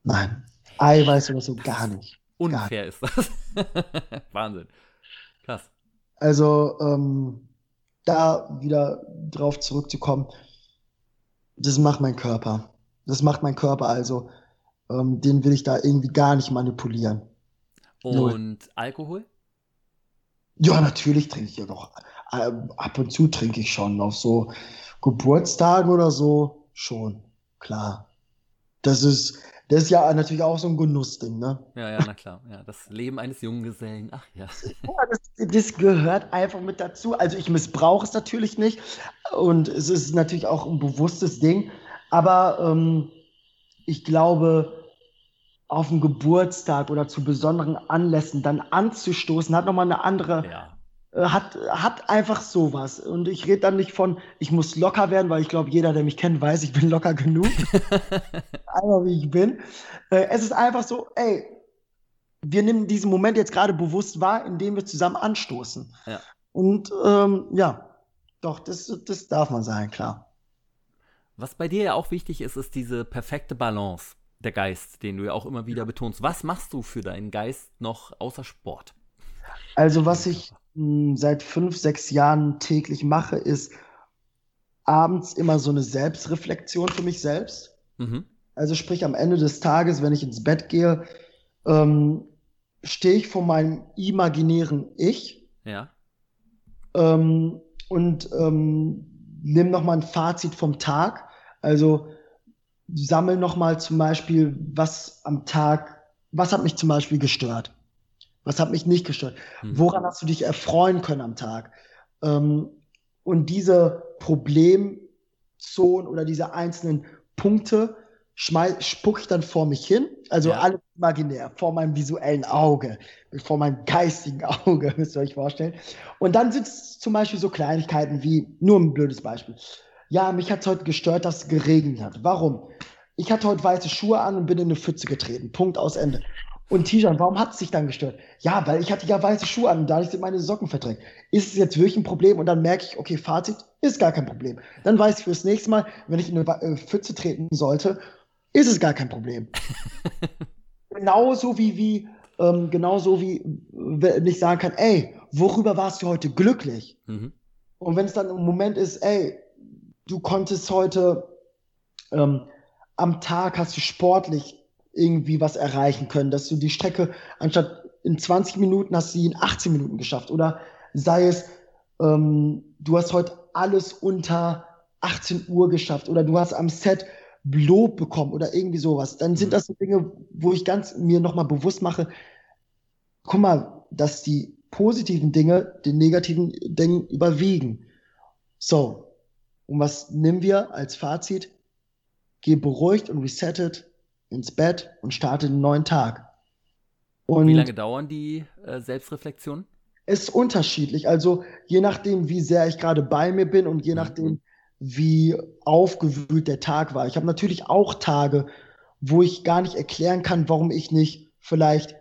Nein. Eiweiß oder so gar nicht. Unfair ist das. Wahnsinn. Krass. Also, ähm, da wieder drauf zurückzukommen, das macht mein Körper. Das macht mein Körper, also ähm, den will ich da irgendwie gar nicht manipulieren. Und Null. Alkohol? Ja, natürlich trinke ich ja doch. Äh, ab und zu trinke ich schon auf so Geburtstagen oder so schon, klar. Das ist, das ist ja natürlich auch so ein Genussding, ne? Ja, ja, na klar. Ja, das Leben eines jungen Gesellen. Ach ja. ja das, das, gehört einfach mit dazu. Also ich missbrauche es natürlich nicht. Und es ist natürlich auch ein bewusstes Ding. Aber ähm, ich glaube, auf einen Geburtstag oder zu besonderen Anlässen dann anzustoßen, hat nochmal eine andere ja. Äh, hat, hat einfach sowas. Und ich rede dann nicht von, ich muss locker werden, weil ich glaube, jeder, der mich kennt, weiß, ich bin locker genug. einfach wie ich bin. Äh, es ist einfach so, ey, wir nehmen diesen Moment jetzt gerade bewusst wahr, indem wir zusammen anstoßen. Ja. Und ähm, ja, doch, das, das darf man sagen, klar. Was bei dir ja auch wichtig ist, ist diese perfekte Balance, der Geist, den du ja auch immer wieder betonst. Was machst du für deinen Geist noch außer Sport? Also, was ich seit fünf, sechs Jahren täglich mache, ist abends immer so eine Selbstreflexion für mich selbst. Mhm. Also sprich am Ende des Tages, wenn ich ins Bett gehe, ähm, stehe ich vor meinem imaginären Ich ja. ähm, und ähm, nimm nochmal ein Fazit vom Tag. Also sammel nochmal zum Beispiel, was am Tag, was hat mich zum Beispiel gestört? Was hat mich nicht gestört? Mhm. Woran hast du dich erfreuen können am Tag? Ähm, und diese Problemzonen oder diese einzelnen Punkte spucke ich dann vor mich hin, also ja. alles imaginär, vor meinem visuellen Auge, vor meinem geistigen Auge, müsst ihr euch vorstellen. Und dann sind es zum Beispiel so Kleinigkeiten wie, nur ein blödes Beispiel. Ja, mich hat es heute gestört, dass es geregnet hat. Warum? Ich hatte heute weiße Schuhe an und bin in eine Pfütze getreten. Punkt aus Ende. Und Tijan, warum hat es dich dann gestört? Ja, weil ich hatte ja weiße Schuhe an und dadurch sind meine Socken verdreckt. Ist es jetzt wirklich ein Problem? Und dann merke ich, okay, Fazit, ist gar kein Problem. Dann weiß ich fürs nächste Mal, wenn ich in eine äh, Pfütze treten sollte, ist es gar kein Problem. genauso wie, wie ähm, genauso wie, wenn ich sagen kann, ey, worüber warst du heute glücklich? Mhm. Und wenn es dann ein Moment ist, ey, du konntest heute ähm, am Tag hast du sportlich irgendwie was erreichen können, dass du die Strecke anstatt in 20 Minuten hast du sie in 18 Minuten geschafft. Oder sei es, ähm, du hast heute alles unter 18 Uhr geschafft oder du hast am Set Lob bekommen oder irgendwie sowas, dann sind mhm. das so Dinge, wo ich ganz mir nochmal bewusst mache, guck mal, dass die positiven Dinge den negativen Dingen überwiegen. So, und was nehmen wir als Fazit? Geh beruhigt und resettet ins Bett und starte einen neuen Tag. Und Wie lange dauern die äh, Selbstreflexionen? Ist unterschiedlich. Also je nachdem, wie sehr ich gerade bei mir bin und je mhm. nachdem, wie aufgewühlt der Tag war. Ich habe natürlich auch Tage, wo ich gar nicht erklären kann, warum ich nicht vielleicht,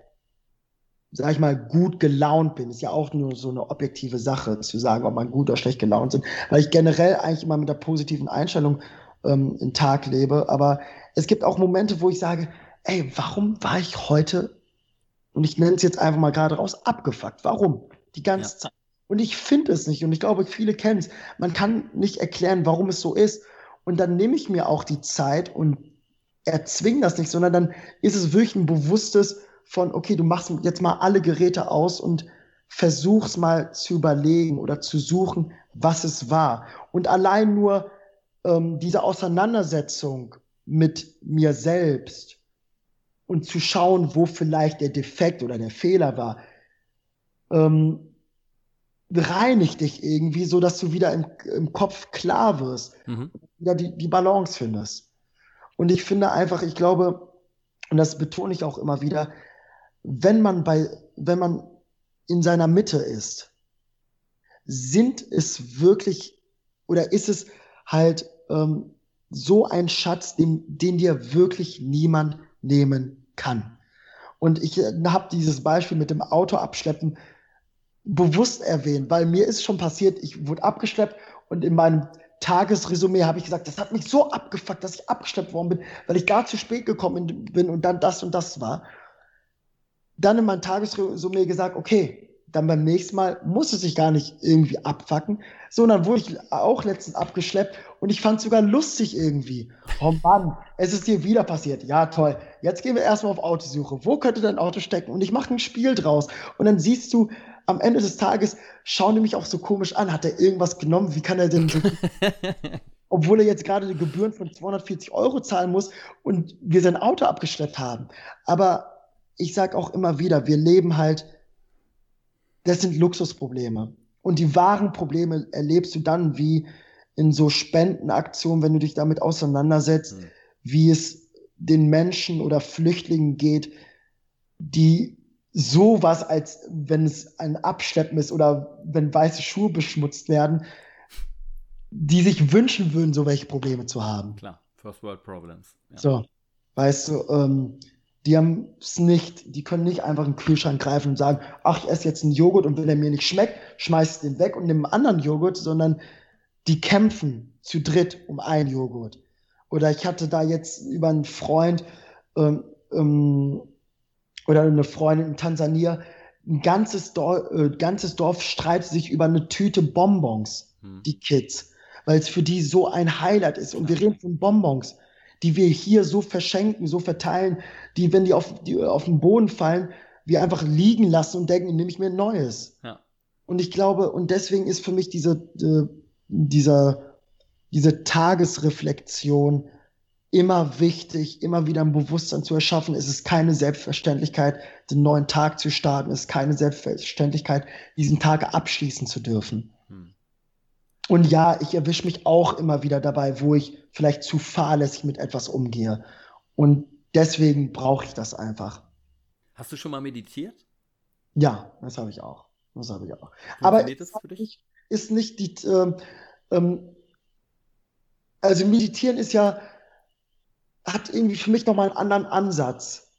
sag ich mal, gut gelaunt bin. Ist ja auch nur so eine objektive Sache, zu sagen, ob man gut oder schlecht gelaunt sind. Weil ich generell eigentlich immer mit der positiven Einstellung ähm, einen Tag lebe. Aber es gibt auch Momente, wo ich sage, ey, warum war ich heute, und ich nenne es jetzt einfach mal gerade raus, abgefuckt? Warum? Die ganze ja. Zeit. Und ich finde es nicht. Und ich glaube, viele kennen es. Man kann nicht erklären, warum es so ist. Und dann nehme ich mir auch die Zeit und erzwinge das nicht, sondern dann ist es wirklich ein bewusstes von, okay, du machst jetzt mal alle Geräte aus und versuch's mal zu überlegen oder zu suchen, was es war. Und allein nur ähm, diese Auseinandersetzung mit mir selbst und zu schauen, wo vielleicht der Defekt oder der Fehler war, ähm, reinigt dich irgendwie, so dass du wieder im, im Kopf klar wirst, mhm. wieder die, die Balance findest. Und ich finde einfach, ich glaube, und das betone ich auch immer wieder, wenn man bei, wenn man in seiner Mitte ist, sind es wirklich oder ist es halt ähm, so ein Schatz, den, den dir wirklich niemand nehmen kann. Und ich äh, habe dieses Beispiel mit dem Auto abschleppen bewusst erwähnt, weil mir ist schon passiert, ich wurde abgeschleppt und in meinem Tagesresümee habe ich gesagt, das hat mich so abgefuckt, dass ich abgeschleppt worden bin, weil ich gar zu spät gekommen bin und dann das und das war. Dann in meinem Tagesresümee gesagt, okay, dann beim nächsten Mal muss es sich gar nicht irgendwie abfacken, sondern wurde ich auch letztens abgeschleppt und ich fand es sogar lustig irgendwie. Oh Mann, es ist dir wieder passiert. Ja, toll. Jetzt gehen wir erstmal auf Autosuche. Wo könnte dein Auto stecken? Und ich mache ein Spiel draus. Und dann siehst du, am Ende des Tages schauen die mich auch so komisch an. Hat er irgendwas genommen? Wie kann er denn so. obwohl er jetzt gerade die Gebühren von 240 Euro zahlen muss und wir sein Auto abgeschleppt haben. Aber ich sage auch immer wieder, wir leben halt, das sind Luxusprobleme. Und die wahren Probleme erlebst du dann wie in so Spendenaktionen, wenn du dich damit auseinandersetzt, mhm. wie es den Menschen oder Flüchtlingen geht, die sowas, als wenn es ein Abschleppen ist oder wenn weiße Schuhe beschmutzt werden, die sich wünschen würden, so welche Probleme zu haben. Klar, First World Problems. Ja. So, weißt du, ähm, die haben es nicht, die können nicht einfach in den Kühlschrank greifen und sagen, ach, ich esse jetzt einen Joghurt und wenn der mir nicht schmeckt, schmeiß ich den weg und nehme einen anderen Joghurt, sondern die kämpfen zu dritt um einen Joghurt. Oder ich hatte da jetzt über einen Freund, ähm, ähm, oder eine Freundin in Tansania, ein ganzes Dorf, äh, ganzes Dorf streitet sich über eine Tüte Bonbons, hm. die Kids, weil es für die so ein Highlight ist. Und wir reden von Bonbons, die wir hier so verschenken, so verteilen, die, wenn die auf, die auf den Boden fallen, wir einfach liegen lassen und denken, nehme ich mir ein neues. Ja. Und ich glaube, und deswegen ist für mich diese, äh, dieser, diese Tagesreflexion immer wichtig, immer wieder ein Bewusstsein zu erschaffen. Es ist keine Selbstverständlichkeit, den neuen Tag zu starten. Es ist keine Selbstverständlichkeit, diesen Tag abschließen zu dürfen. Hm. Und ja, ich erwische mich auch immer wieder dabei, wo ich vielleicht zu fahrlässig mit etwas umgehe. Und deswegen brauche ich das einfach. Hast du schon mal meditiert? Ja, das habe ich auch. Das habe ich auch. Aber das für dich? ist nicht die. Ähm, ähm, also meditieren ist ja hat irgendwie für mich nochmal einen anderen Ansatz.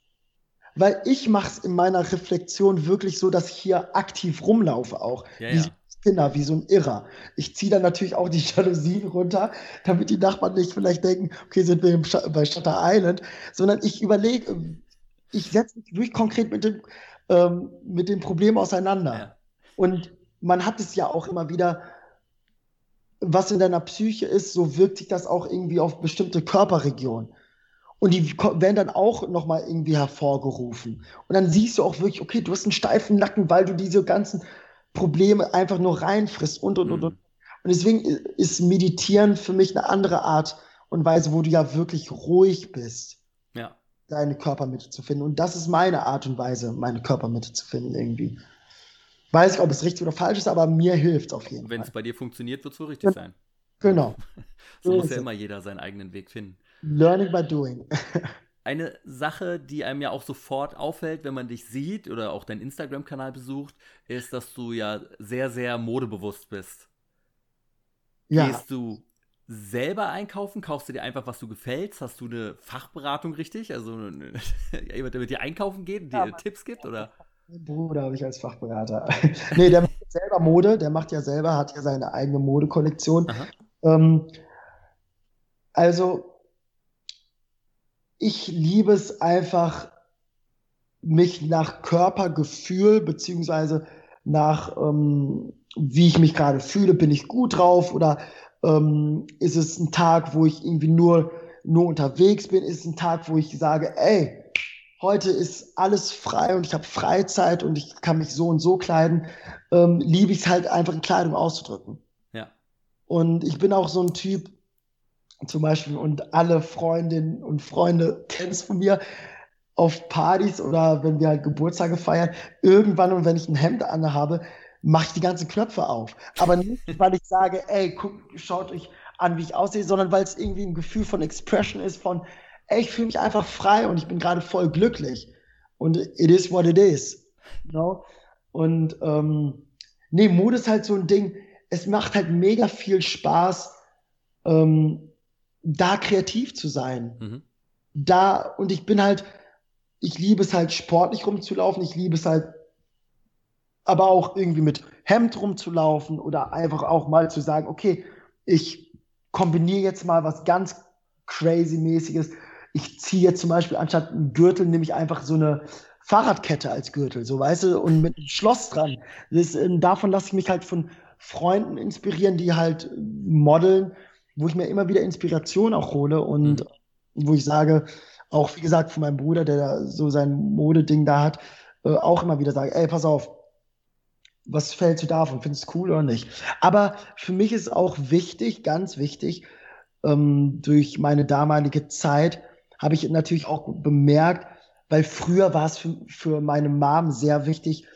Weil ich mache es in meiner Reflexion wirklich so, dass ich hier aktiv rumlaufe auch. Ja, ja. Spinner, wie so ein Irrer. Ich ziehe dann natürlich auch die Jalousien runter, damit die Nachbarn nicht vielleicht denken, okay, sind wir bei Shutter Island, sondern ich überlege, ich setze mich wirklich konkret mit dem, ähm, mit dem Problem auseinander. Ja. Und man hat es ja auch immer wieder, was in deiner Psyche ist, so wirkt sich das auch irgendwie auf bestimmte Körperregionen. Und die werden dann auch nochmal irgendwie hervorgerufen. Und dann siehst du auch wirklich, okay, du hast einen steifen Nacken, weil du diese ganzen Probleme einfach nur reinfrisst und, und, und, und. Und deswegen ist Meditieren für mich eine andere Art und Weise, wo du ja wirklich ruhig bist. Ja. Deine Körpermitte zu finden. Und das ist meine Art und Weise, meine Körpermitte zu finden irgendwie. Weiß ich, ob es richtig oder falsch ist, aber mir hilft es auf jeden Wenn Fall. Wenn es bei dir funktioniert, wird es wohl richtig sein. Genau. so muss ja immer jeder seinen eigenen Weg finden. Learning by doing. Eine Sache, die einem ja auch sofort auffällt, wenn man dich sieht oder auch deinen Instagram-Kanal besucht, ist, dass du ja sehr, sehr modebewusst bist. Ja. Gehst du selber einkaufen? Kaufst du dir einfach, was du gefällt? Hast du eine Fachberatung richtig? Also jemand, der mit dir einkaufen geht und dir ja, Tipps gibt? Oder? Bruder habe ich als Fachberater. nee, der macht selber Mode, der macht ja selber, hat ja seine eigene Modekollektion. Ähm, also ich liebe es einfach, mich nach Körpergefühl beziehungsweise nach ähm, wie ich mich gerade fühle, bin ich gut drauf oder ähm, ist es ein Tag, wo ich irgendwie nur nur unterwegs bin, ist es ein Tag, wo ich sage, ey, heute ist alles frei und ich habe Freizeit und ich kann mich so und so kleiden, ähm, liebe ich es halt einfach in Kleidung auszudrücken. Ja. Und ich bin auch so ein Typ, zum Beispiel und alle Freundinnen und Freunde kennen es von mir auf Partys oder wenn wir halt Geburtstage feiern, irgendwann und wenn ich ein Hemd anhabe, mache ich die ganzen Knöpfe auf. Aber nicht, weil ich sage, ey, guck, schaut euch an, wie ich aussehe, sondern weil es irgendwie ein Gefühl von Expression ist, von, ey, ich fühle mich einfach frei und ich bin gerade voll glücklich. Und it is what it is. You know? Und ähm, nee, Mode ist halt so ein Ding, es macht halt mega viel Spaß, ähm, da kreativ zu sein. Mhm. Da, und ich bin halt, ich liebe es halt sportlich rumzulaufen, ich liebe es halt aber auch irgendwie mit Hemd rumzulaufen oder einfach auch mal zu sagen, okay, ich kombiniere jetzt mal was ganz crazy mäßiges. Ich ziehe jetzt zum Beispiel anstatt einen Gürtel nehme ich einfach so eine Fahrradkette als Gürtel, so weißt du, und mit einem Schloss dran. Das, ähm, davon lasse ich mich halt von Freunden inspirieren, die halt modeln wo ich mir immer wieder Inspiration auch hole und mhm. wo ich sage, auch wie gesagt von meinem Bruder, der so sein Modeding da hat, äh, auch immer wieder sage, ey, pass auf, was fällst du davon? Findest du es cool oder nicht? Aber für mich ist auch wichtig, ganz wichtig, ähm, durch meine damalige Zeit habe ich natürlich auch bemerkt, weil früher war es für, für meine Mom sehr wichtig,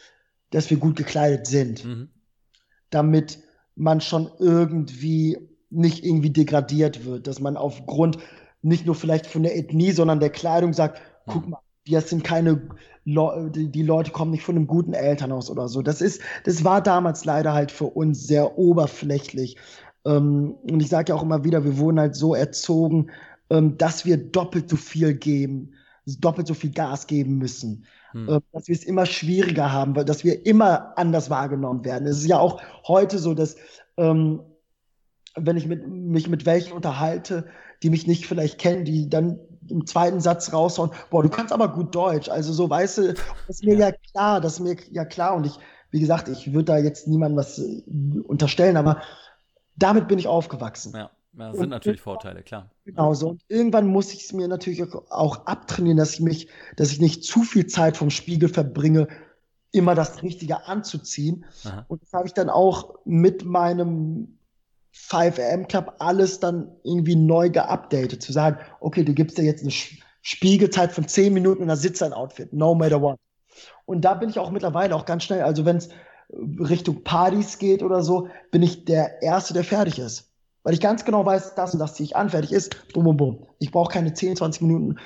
dass wir gut gekleidet sind. Mhm. Damit man schon irgendwie nicht irgendwie degradiert wird, dass man aufgrund nicht nur vielleicht von der Ethnie, sondern der Kleidung sagt, guck mal, das sind keine Le die, Leute kommen nicht von einem guten Elternhaus oder so. Das ist, das war damals leider halt für uns sehr oberflächlich. Ähm, und ich sage ja auch immer wieder, wir wurden halt so erzogen, ähm, dass wir doppelt so viel geben, doppelt so viel Gas geben müssen. Hm. Dass wir es immer schwieriger haben, weil dass wir immer anders wahrgenommen werden. Es ist ja auch heute so, dass ähm, wenn ich mit, mich mit welchen unterhalte, die mich nicht vielleicht kennen, die dann im zweiten Satz raushauen, boah, du kannst aber gut Deutsch. Also so, weißt du, das ist mir ja, ja klar, das ist mir ja klar. Und ich, wie gesagt, ich würde da jetzt niemandem was äh, unterstellen, aber damit bin ich aufgewachsen. Ja, ja sind und natürlich Vorteile, klar. Genau so. Und irgendwann muss ich es mir natürlich auch abtrainieren, dass ich mich, dass ich nicht zu viel Zeit vom Spiegel verbringe, immer das Richtige anzuziehen. Aha. Und das habe ich dann auch mit meinem 5am Club alles dann irgendwie neu geupdatet. Zu sagen, okay, du gibst dir jetzt eine Spiegelzeit von 10 Minuten und da sitzt ein Outfit, no matter what. Und da bin ich auch mittlerweile auch ganz schnell, also wenn es Richtung Partys geht oder so, bin ich der Erste, der fertig ist. Weil ich ganz genau weiß, das und das ziehe ich an, fertig ist, bum, bum, bum. Ich brauche keine 10, 20 Minuten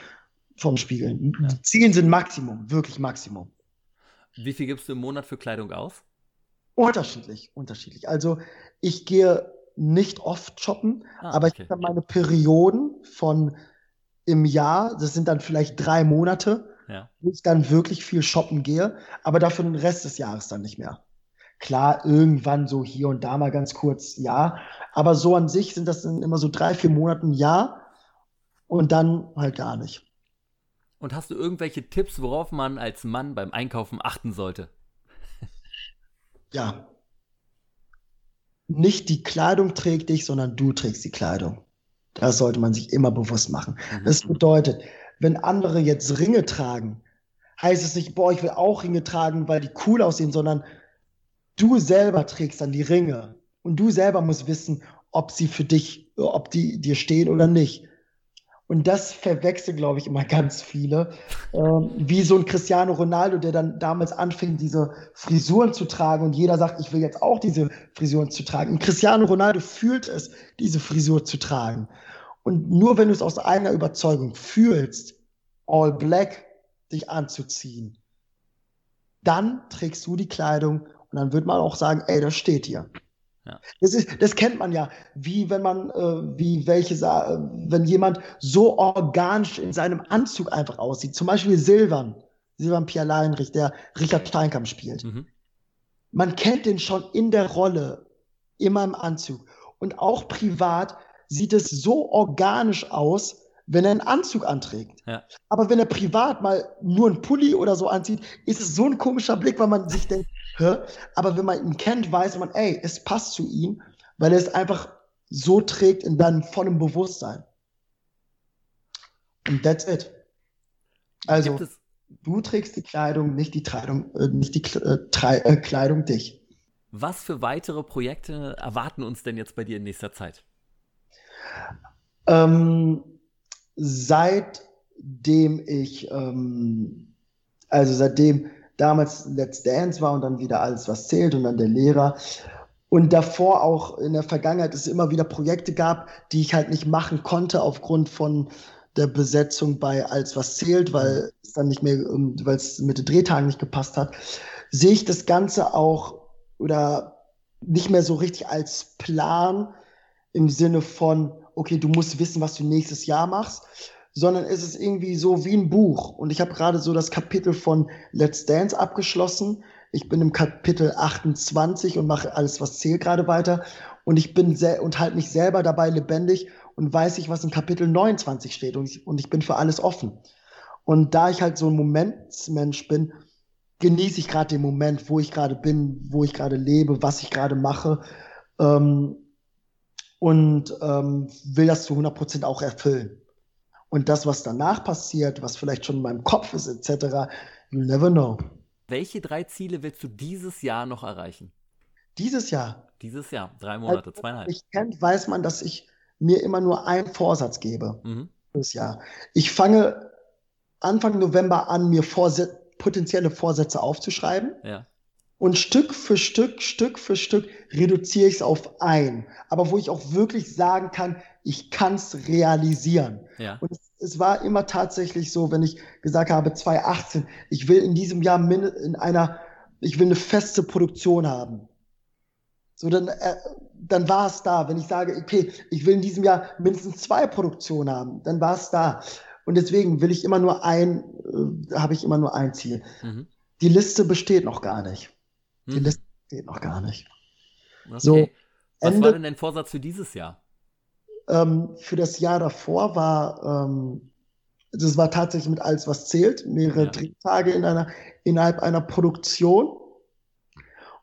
vom Spiegeln. Ja. 10 sind Maximum, wirklich Maximum. Wie viel gibst du im Monat für Kleidung aus? Unterschiedlich, unterschiedlich. Also ich gehe nicht oft shoppen, ah, aber okay. ich habe meine Perioden von im Jahr, das sind dann vielleicht drei Monate, ja. wo ich dann wirklich viel shoppen gehe, aber dafür den Rest des Jahres dann nicht mehr. Klar, irgendwann so hier und da mal ganz kurz, ja. Aber so an sich sind das dann immer so drei, vier Monate im Jahr und dann halt gar nicht. Und hast du irgendwelche Tipps, worauf man als Mann beim Einkaufen achten sollte? Ja. Nicht die Kleidung trägt dich, sondern du trägst die Kleidung. Das sollte man sich immer bewusst machen. Mhm. Das bedeutet, wenn andere jetzt Ringe tragen, heißt es nicht, boah, ich will auch Ringe tragen, weil die cool aussehen, sondern du selber trägst dann die Ringe und du selber musst wissen, ob sie für dich, ob die dir stehen oder nicht. Und das verwechseln, glaube ich, immer ganz viele. Ähm, wie so ein Cristiano Ronaldo, der dann damals anfing, diese Frisuren zu tragen und jeder sagt, ich will jetzt auch diese Frisuren zu tragen. Und Cristiano Ronaldo fühlt es, diese Frisur zu tragen. Und nur wenn du es aus eigener Überzeugung fühlst, all black dich anzuziehen, dann trägst du die Kleidung und dann wird man auch sagen, ey, das steht hier. Ja. Das, ist, das kennt man ja, wie wenn man, äh, wie welche, äh, wenn jemand so organisch in seinem Anzug einfach aussieht. Zum Beispiel Silvan, Silvan Pierre Leinrich, der Richard Steinkamp spielt. Mhm. Man kennt den schon in der Rolle, immer im Anzug. Und auch privat sieht es so organisch aus, wenn er einen Anzug anträgt. Ja. Aber wenn er privat mal nur einen Pulli oder so anzieht, ist es so ein komischer Blick, weil man sich denkt, hä? Aber wenn man ihn kennt, weiß man, ey, es passt zu ihm, weil er es einfach so trägt in deinem vollen Bewusstsein. Und that's it. Also, du trägst die Kleidung, nicht die Kleidung, äh, nicht die äh, äh, Kleidung dich. Was für weitere Projekte erwarten uns denn jetzt bei dir in nächster Zeit? Ähm, seitdem ich, ähm, also seitdem damals Let's Dance war und dann wieder alles, was zählt und dann der Lehrer. Und davor auch in der Vergangenheit es immer wieder Projekte gab, die ich halt nicht machen konnte aufgrund von der Besetzung bei Alles, was zählt, weil es dann nicht mehr, ähm, weil es mit den Drehtagen nicht gepasst hat, sehe ich das Ganze auch oder nicht mehr so richtig als Plan im Sinne von, okay, du musst wissen, was du nächstes Jahr machst, sondern es ist irgendwie so wie ein Buch. Und ich habe gerade so das Kapitel von Let's Dance abgeschlossen. Ich bin im Kapitel 28 und mache alles, was zählt gerade weiter. Und ich bin sehr und halte mich selber dabei lebendig und weiß ich, was in Kapitel 29 steht. Und ich, und ich bin für alles offen. Und da ich halt so ein Momentsmensch bin, genieße ich gerade den Moment, wo ich gerade bin, wo ich gerade lebe, was ich gerade mache. Ähm, und ähm, will das zu 100% auch erfüllen. Und das, was danach passiert, was vielleicht schon in meinem Kopf ist, etc., you'll never know. Welche drei Ziele willst du dieses Jahr noch erreichen? Dieses Jahr? Dieses Jahr, drei Monate, also, zweieinhalb. Ich kennt, weiß man, dass ich mir immer nur einen Vorsatz gebe mhm. fürs Jahr. Ich fange Anfang November an, mir Vorse potenzielle Vorsätze aufzuschreiben. Ja. Und Stück für Stück, Stück für Stück reduziere ich es auf ein. Aber wo ich auch wirklich sagen kann, ich kann es realisieren. Ja. Und es, es, war immer tatsächlich so, wenn ich gesagt habe, 2018, ich will in diesem Jahr in einer, ich will eine feste Produktion haben. So, dann, äh, dann war es da. Wenn ich sage, okay, ich will in diesem Jahr mindestens zwei Produktionen haben, dann war es da. Und deswegen will ich immer nur ein, äh, habe ich immer nur ein Ziel. Mhm. Die Liste besteht noch gar nicht. Die hm. Liste geht noch gar nicht. Okay. So, Was Ende, war denn dein Vorsatz für dieses Jahr? Ähm, für das Jahr davor war, ähm, das war tatsächlich mit alles, was zählt, mehrere ja. Drehtage in einer, innerhalb einer Produktion.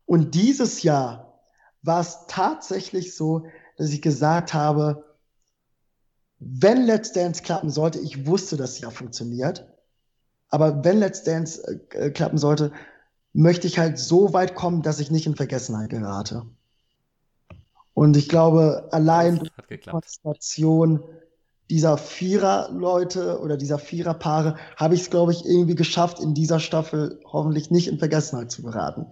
Und dieses Jahr war es tatsächlich so, dass ich gesagt habe, wenn Let's Dance klappen sollte, ich wusste, dass es ja funktioniert, aber wenn Let's Dance äh, klappen sollte, möchte ich halt so weit kommen, dass ich nicht in Vergessenheit gerate. Und ich glaube, allein durch die Konstellation dieser Vierer-Leute oder dieser Vierer-Paare habe ich es, glaube ich, irgendwie geschafft, in dieser Staffel hoffentlich nicht in Vergessenheit zu geraten.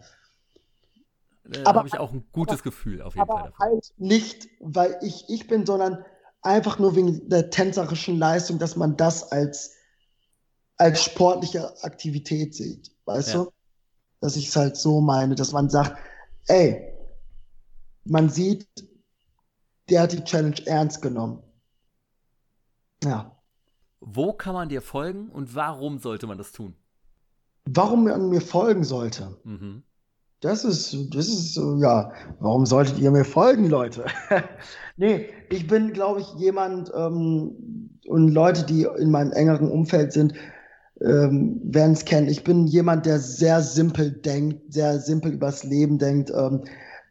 Äh, aber habe ich auch ein gutes aber, Gefühl auf jeden aber Fall. Aber halt nicht, weil ich ich bin, sondern einfach nur wegen der tänzerischen Leistung, dass man das als, als sportliche Aktivität sieht. Weißt ja. du? Dass ich es halt so meine, dass man sagt, ey, man sieht, der hat die Challenge ernst genommen. Ja. Wo kann man dir folgen und warum sollte man das tun? Warum man mir folgen sollte? Mhm. Das ist, das ist, ja, warum solltet ihr mir folgen, Leute? nee, ich bin, glaube ich, jemand, ähm, und Leute, die in meinem engeren Umfeld sind, ähm, werden es kennen. Ich bin jemand, der sehr simpel denkt, sehr simpel übers Leben denkt, ähm,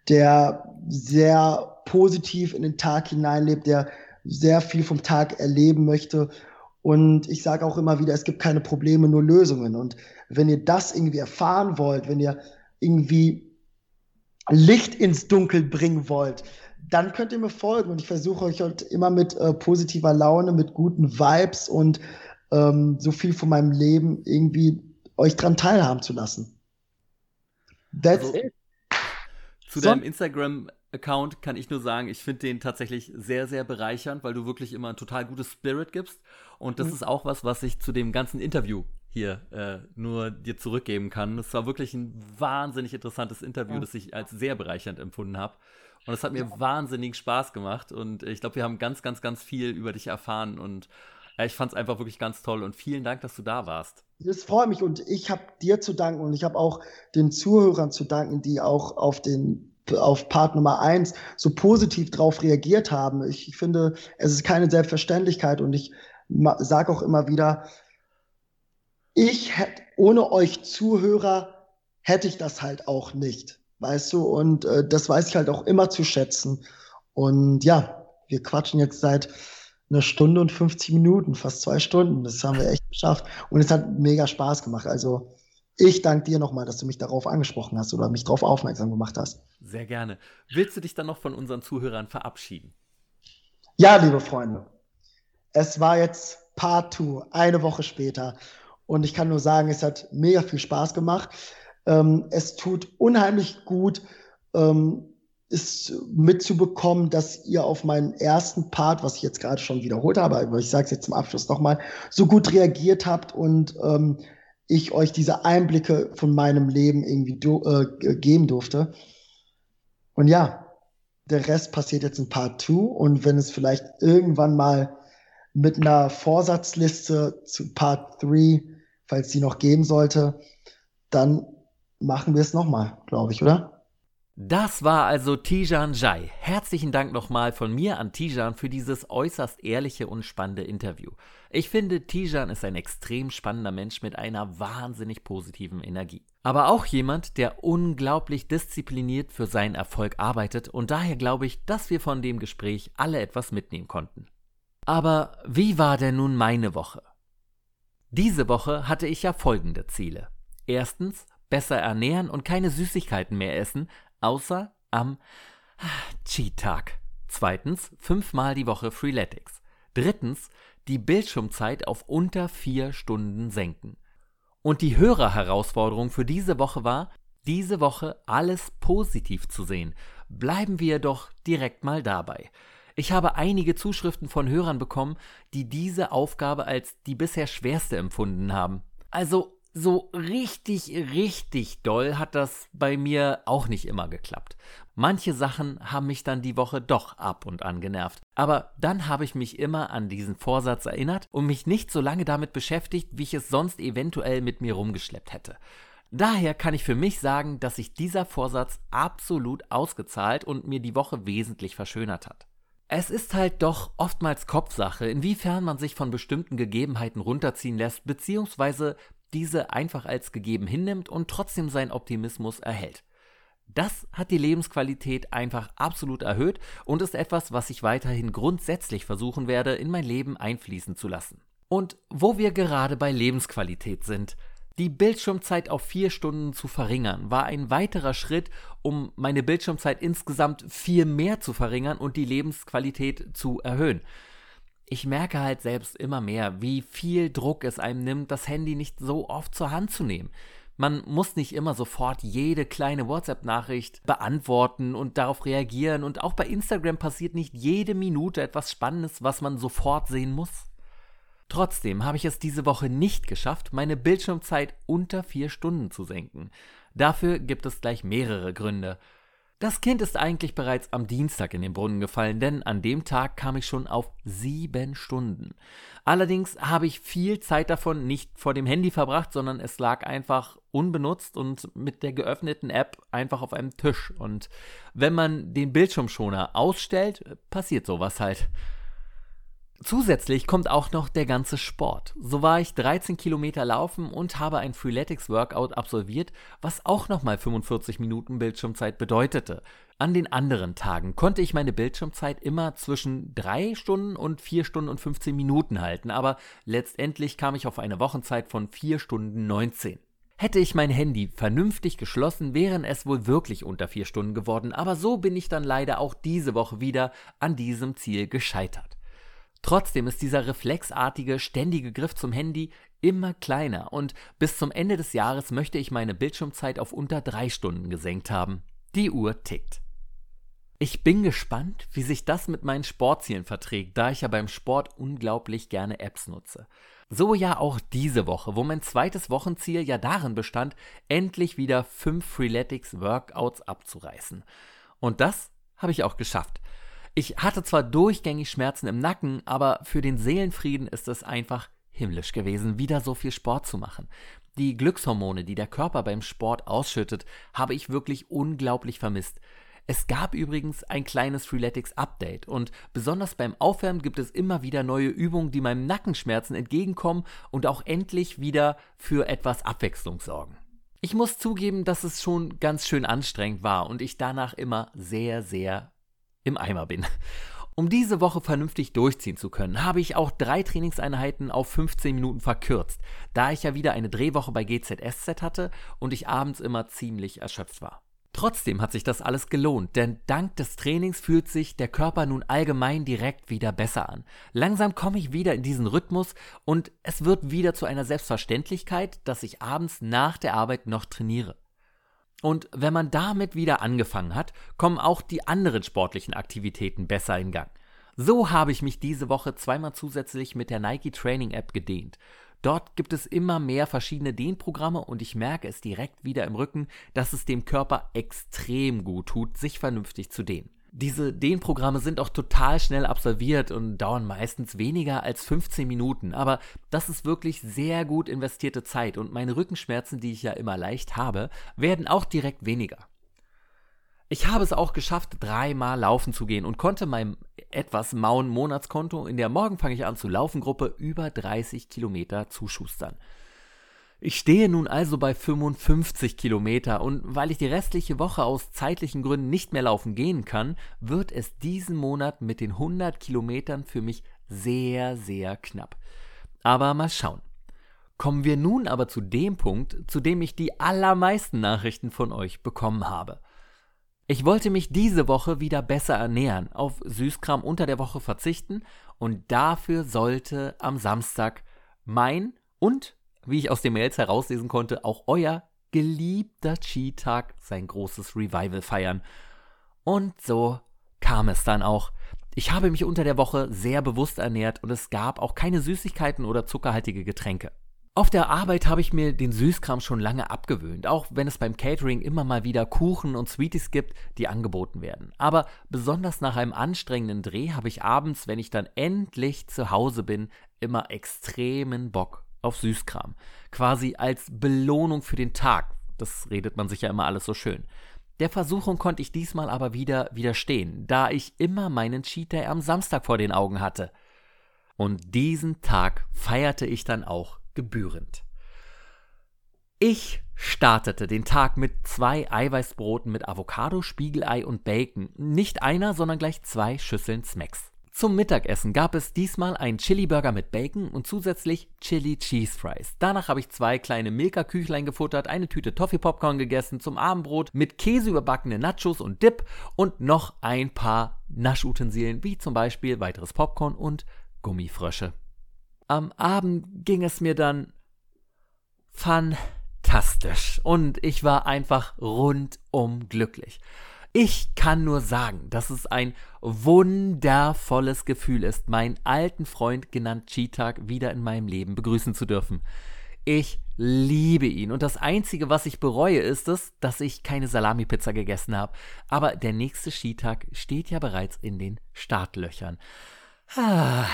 der sehr positiv in den Tag hineinlebt, der sehr viel vom Tag erleben möchte. Und ich sage auch immer wieder, es gibt keine Probleme, nur Lösungen. Und wenn ihr das irgendwie erfahren wollt, wenn ihr irgendwie Licht ins Dunkel bringen wollt, dann könnt ihr mir folgen und ich versuche euch halt immer mit äh, positiver Laune, mit guten Vibes und ähm, so viel von meinem Leben irgendwie euch dran teilhaben zu lassen. That's also, it. Zu so deinem Instagram-Account kann ich nur sagen, ich finde den tatsächlich sehr, sehr bereichernd, weil du wirklich immer ein total gutes Spirit gibst. Und das mhm. ist auch was, was ich zu dem ganzen Interview hier äh, nur dir zurückgeben kann. Es war wirklich ein wahnsinnig interessantes Interview, ja. das ich als sehr bereichernd empfunden habe. Und es hat mir ja. wahnsinnig Spaß gemacht. Und ich glaube, wir haben ganz, ganz, ganz viel über dich erfahren. Und ja, ich fand es einfach wirklich ganz toll. Und vielen Dank, dass du da warst. Das freut mich. Und ich habe dir zu danken und ich habe auch den Zuhörern zu danken, die auch auf den auf Part Nummer eins so positiv drauf reagiert haben. Ich, ich finde, es ist keine Selbstverständlichkeit und ich sage auch immer wieder, ich hätte, ohne euch Zuhörer, hätte ich das halt auch nicht. Weißt du? Und äh, das weiß ich halt auch immer zu schätzen. Und ja, wir quatschen jetzt seit einer Stunde und 50 Minuten, fast zwei Stunden. Das haben wir echt geschafft. Und es hat mega Spaß gemacht. Also ich danke dir nochmal, dass du mich darauf angesprochen hast oder mich darauf aufmerksam gemacht hast. Sehr gerne. Willst du dich dann noch von unseren Zuhörern verabschieden? Ja, liebe Freunde. Es war jetzt Part 2, eine Woche später. Und ich kann nur sagen, es hat mega viel Spaß gemacht. Ähm, es tut unheimlich gut, ähm, ist mitzubekommen, dass ihr auf meinen ersten Part, was ich jetzt gerade schon wiederholt habe, aber ich sage es jetzt zum Abschluss nochmal, so gut reagiert habt und ähm, ich euch diese Einblicke von meinem Leben irgendwie do, äh, geben durfte. Und ja, der Rest passiert jetzt in Part 2 und wenn es vielleicht irgendwann mal mit einer Vorsatzliste zu Part 3 falls die noch geben sollte, dann machen wir es nochmal, glaube ich, oder? Das war also Tijan Jai. Herzlichen Dank nochmal von mir an Tijan für dieses äußerst ehrliche und spannende Interview. Ich finde, Tijan ist ein extrem spannender Mensch mit einer wahnsinnig positiven Energie. Aber auch jemand, der unglaublich diszipliniert für seinen Erfolg arbeitet und daher glaube ich, dass wir von dem Gespräch alle etwas mitnehmen konnten. Aber wie war denn nun meine Woche? Diese Woche hatte ich ja folgende Ziele. Erstens, besser ernähren und keine Süßigkeiten mehr essen, außer am Cheat-Tag. Zweitens, fünfmal die Woche Freeletics. Drittens, die Bildschirmzeit auf unter vier Stunden senken. Und die Hörerherausforderung für diese Woche war, diese Woche alles positiv zu sehen. Bleiben wir doch direkt mal dabei. Ich habe einige Zuschriften von Hörern bekommen, die diese Aufgabe als die bisher schwerste empfunden haben. Also so richtig, richtig doll hat das bei mir auch nicht immer geklappt. Manche Sachen haben mich dann die Woche doch ab und an genervt. Aber dann habe ich mich immer an diesen Vorsatz erinnert und mich nicht so lange damit beschäftigt, wie ich es sonst eventuell mit mir rumgeschleppt hätte. Daher kann ich für mich sagen, dass sich dieser Vorsatz absolut ausgezahlt und mir die Woche wesentlich verschönert hat. Es ist halt doch oftmals Kopfsache, inwiefern man sich von bestimmten Gegebenheiten runterziehen lässt, beziehungsweise diese einfach als gegeben hinnimmt und trotzdem seinen Optimismus erhält. Das hat die Lebensqualität einfach absolut erhöht und ist etwas, was ich weiterhin grundsätzlich versuchen werde, in mein Leben einfließen zu lassen. Und wo wir gerade bei Lebensqualität sind, Die Bildschirmzeit auf vier Stunden zu verringern, war ein weiterer Schritt, um meine Bildschirmzeit insgesamt viel mehr zu verringern und die Lebensqualität zu erhöhen. Ich merke halt selbst immer mehr, wie viel Druck es einem nimmt, das Handy nicht so oft zur Hand zu nehmen. Man muss nicht immer sofort jede kleine WhatsApp-Nachricht beantworten und darauf reagieren. Und auch bei Instagram passiert nicht jede Minute etwas Spannendes, was man sofort sehen muss. Trotzdem habe ich es diese Woche nicht geschafft, meine Bildschirmzeit unter vier Stunden zu senken. Dafür gibt es gleich mehrere Gründe. Das Kind ist eigentlich bereits am Dienstag in den Brunnen gefallen, denn an dem Tag kam ich schon auf sieben Stunden. Allerdings habe ich viel Zeit davon nicht vor dem Handy verbracht, sondern es lag einfach unbenutzt und mit der geöffneten App einfach auf einem Tisch. Und wenn man den Bildschirmschoner ausstellt, passiert sowas halt. Zusätzlich kommt auch noch der ganze Sport. So war ich 13 Kilometer laufen und habe ein Freeletics Workout absolviert, was auch nochmal 45 Minuten Bildschirmzeit bedeutete. An den anderen Tagen konnte ich meine Bildschirmzeit immer zwischen 3 Stunden und 4 Stunden und 15 Minuten halten, aber letztendlich kam ich auf eine Wochenzeit von 4 Stunden 19. Hätte ich mein Handy vernünftig geschlossen, wären es wohl wirklich unter 4 Stunden geworden, aber so bin ich dann leider auch diese Woche wieder an diesem Ziel gescheitert. Trotzdem ist dieser reflexartige, ständige Griff zum Handy immer kleiner und bis zum Ende des Jahres möchte ich meine Bildschirmzeit auf unter drei Stunden gesenkt haben. Die Uhr tickt. Ich bin gespannt, wie sich das mit meinen Sportzielen verträgt, da ich ja beim Sport unglaublich gerne Apps nutze. So ja auch diese Woche, wo mein zweites Wochenziel ja darin bestand, endlich wieder fünf Freeletics Workouts abzureißen. Und das habe ich auch geschafft. Ich hatte zwar durchgängig Schmerzen im Nacken, aber für den Seelenfrieden ist es einfach himmlisch gewesen, wieder so viel Sport zu machen. Die Glückshormone, die der Körper beim Sport ausschüttet, habe ich wirklich unglaublich vermisst. Es gab übrigens ein kleines Freeletics Update und besonders beim Aufwärmen gibt es immer wieder neue Übungen, die meinem Nackenschmerzen entgegenkommen und auch endlich wieder für etwas Abwechslung sorgen. Ich muss zugeben, dass es schon ganz schön anstrengend war und ich danach immer sehr, sehr im Eimer bin. Um diese Woche vernünftig durchziehen zu können, habe ich auch drei Trainingseinheiten auf 15 Minuten verkürzt, da ich ja wieder eine Drehwoche bei GZSZ hatte und ich abends immer ziemlich erschöpft war. Trotzdem hat sich das alles gelohnt, denn dank des Trainings fühlt sich der Körper nun allgemein direkt wieder besser an. Langsam komme ich wieder in diesen Rhythmus und es wird wieder zu einer Selbstverständlichkeit, dass ich abends nach der Arbeit noch trainiere. Und wenn man damit wieder angefangen hat, kommen auch die anderen sportlichen Aktivitäten besser in Gang. So habe ich mich diese Woche zweimal zusätzlich mit der Nike Training App gedehnt. Dort gibt es immer mehr verschiedene Dehnprogramme und ich merke es direkt wieder im Rücken, dass es dem Körper extrem gut tut, sich vernünftig zu dehnen. Diese Dehnprogramme sind auch total schnell absolviert und dauern meistens weniger als 15 Minuten, aber das ist wirklich sehr gut investierte Zeit und meine Rückenschmerzen, die ich ja immer leicht habe, werden auch direkt weniger. Ich habe es auch geschafft, dreimal laufen zu gehen und konnte meinem etwas mauen Monatskonto in der Morgen fange ich an zu laufen Gruppe über 30 Kilometer zuschustern. Ich stehe nun also bei 55 Kilometer und weil ich die restliche Woche aus zeitlichen Gründen nicht mehr laufen gehen kann, wird es diesen Monat mit den 100 Kilometern für mich sehr, sehr knapp. Aber mal schauen. Kommen wir nun aber zu dem Punkt, zu dem ich die allermeisten Nachrichten von euch bekommen habe. Ich wollte mich diese Woche wieder besser ernähren, auf Süßkram unter der Woche verzichten und dafür sollte am Samstag mein und wie ich aus den Mails herauslesen konnte, auch euer geliebter Cheat-Tag sein großes Revival feiern. Und so kam es dann auch. Ich habe mich unter der Woche sehr bewusst ernährt und es gab auch keine Süßigkeiten oder zuckerhaltige Getränke. Auf der Arbeit habe ich mir den Süßkram schon lange abgewöhnt, auch wenn es beim Catering immer mal wieder Kuchen und Sweeties gibt, die angeboten werden. Aber besonders nach einem anstrengenden Dreh habe ich abends, wenn ich dann endlich zu Hause bin, immer extremen Bock auf Süßkram. Quasi als Belohnung für den Tag. Das redet man sich ja immer alles so schön. Der Versuchung konnte ich diesmal aber wieder widerstehen, da ich immer meinen Cheat Day am Samstag vor den Augen hatte. Und diesen Tag feierte ich dann auch gebührend. Ich startete den Tag mit zwei Eiweißbroten mit Avocado, Spiegelei und Bacon. Nicht einer, sondern gleich zwei Schüsseln Smacks. Zum Mittagessen gab es diesmal einen Chili Burger mit Bacon und zusätzlich Chili Cheese Fries. Danach habe ich zwei kleine Milka-Küchlein gefuttert, eine Tüte Toffee Popcorn gegessen, zum Abendbrot mit Käse überbackene Nachos und Dip und noch ein paar Naschutensilien, wie zum Beispiel weiteres Popcorn und Gummifrösche. Am Abend ging es mir dann fantastisch und ich war einfach rundum glücklich. Ich kann nur sagen, dass es ein wundervolles Gefühl ist, meinen alten Freund genannt Cheetag wieder in meinem Leben begrüßen zu dürfen. Ich liebe ihn und das Einzige, was ich bereue, ist es, dass ich keine Salami-Pizza gegessen habe. Aber der nächste Skitag steht ja bereits in den Startlöchern. Ah.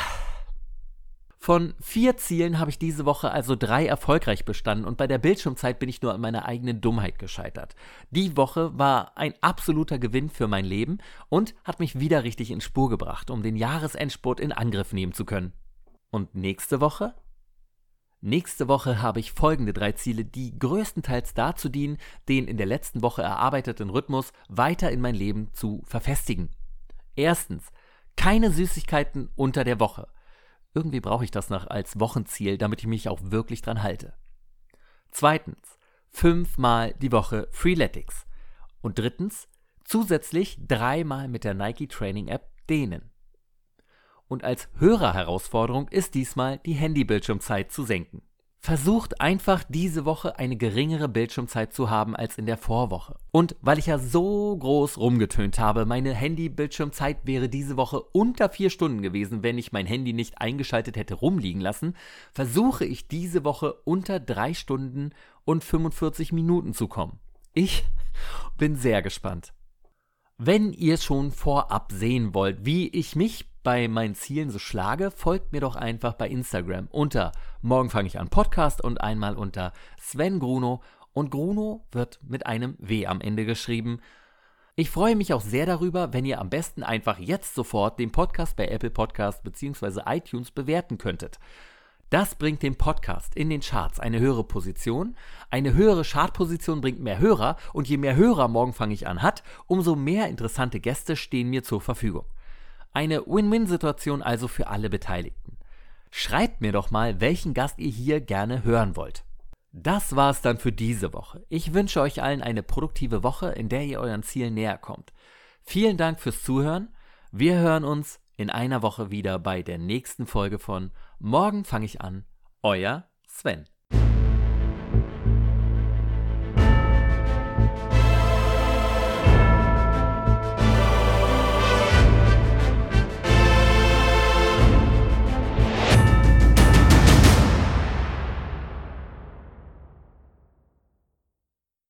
Von vier Zielen habe ich diese Woche also drei erfolgreich bestanden und bei der Bildschirmzeit bin ich nur an meiner eigenen Dummheit gescheitert. Die Woche war ein absoluter Gewinn für mein Leben und hat mich wieder richtig in Spur gebracht, um den Jahresendspurt in Angriff nehmen zu können. Und nächste Woche? Nächste Woche habe ich folgende drei Ziele, die größtenteils dazu dienen, den in der letzten Woche erarbeiteten Rhythmus weiter in mein Leben zu verfestigen. Erstens, keine Süßigkeiten unter der Woche. Irgendwie brauche ich das noch als Wochenziel, damit ich mich auch wirklich dran halte. Zweitens, fünfmal die Woche Freeletics. Und drittens, zusätzlich dreimal mit der Nike Training App dehnen. Und als Hörerherausforderung ist diesmal die Handybildschirmzeit zu senken. Versucht einfach diese Woche eine geringere Bildschirmzeit zu haben als in der Vorwoche. Und weil ich ja so groß rumgetönt habe, meine Handy-Bildschirmzeit wäre diese Woche unter vier Stunden gewesen, wenn ich mein Handy nicht eingeschaltet hätte rumliegen lassen, versuche ich diese Woche unter drei Stunden und 45 Minuten zu kommen. Ich bin sehr gespannt. Wenn ihr schon vorab sehen wollt, wie ich mich bei meinen Zielen so schlage, folgt mir doch einfach bei Instagram unter Morgen fange ich an Podcast und einmal unter Sven Gruno und Gruno wird mit einem W am Ende geschrieben. Ich freue mich auch sehr darüber, wenn ihr am besten einfach jetzt sofort den Podcast bei Apple Podcast bzw. iTunes bewerten könntet. Das bringt dem Podcast in den Charts eine höhere Position. Eine höhere Chartposition bringt mehr Hörer und je mehr Hörer morgen fange ich an hat, umso mehr interessante Gäste stehen mir zur Verfügung. Eine Win-Win-Situation also für alle Beteiligten. Schreibt mir doch mal, welchen Gast ihr hier gerne hören wollt. Das war's dann für diese Woche. Ich wünsche euch allen eine produktive Woche, in der ihr euren Zielen näher kommt. Vielen Dank fürs Zuhören. Wir hören uns in einer Woche wieder bei der nächsten Folge von Morgen fange ich an. Euer Sven.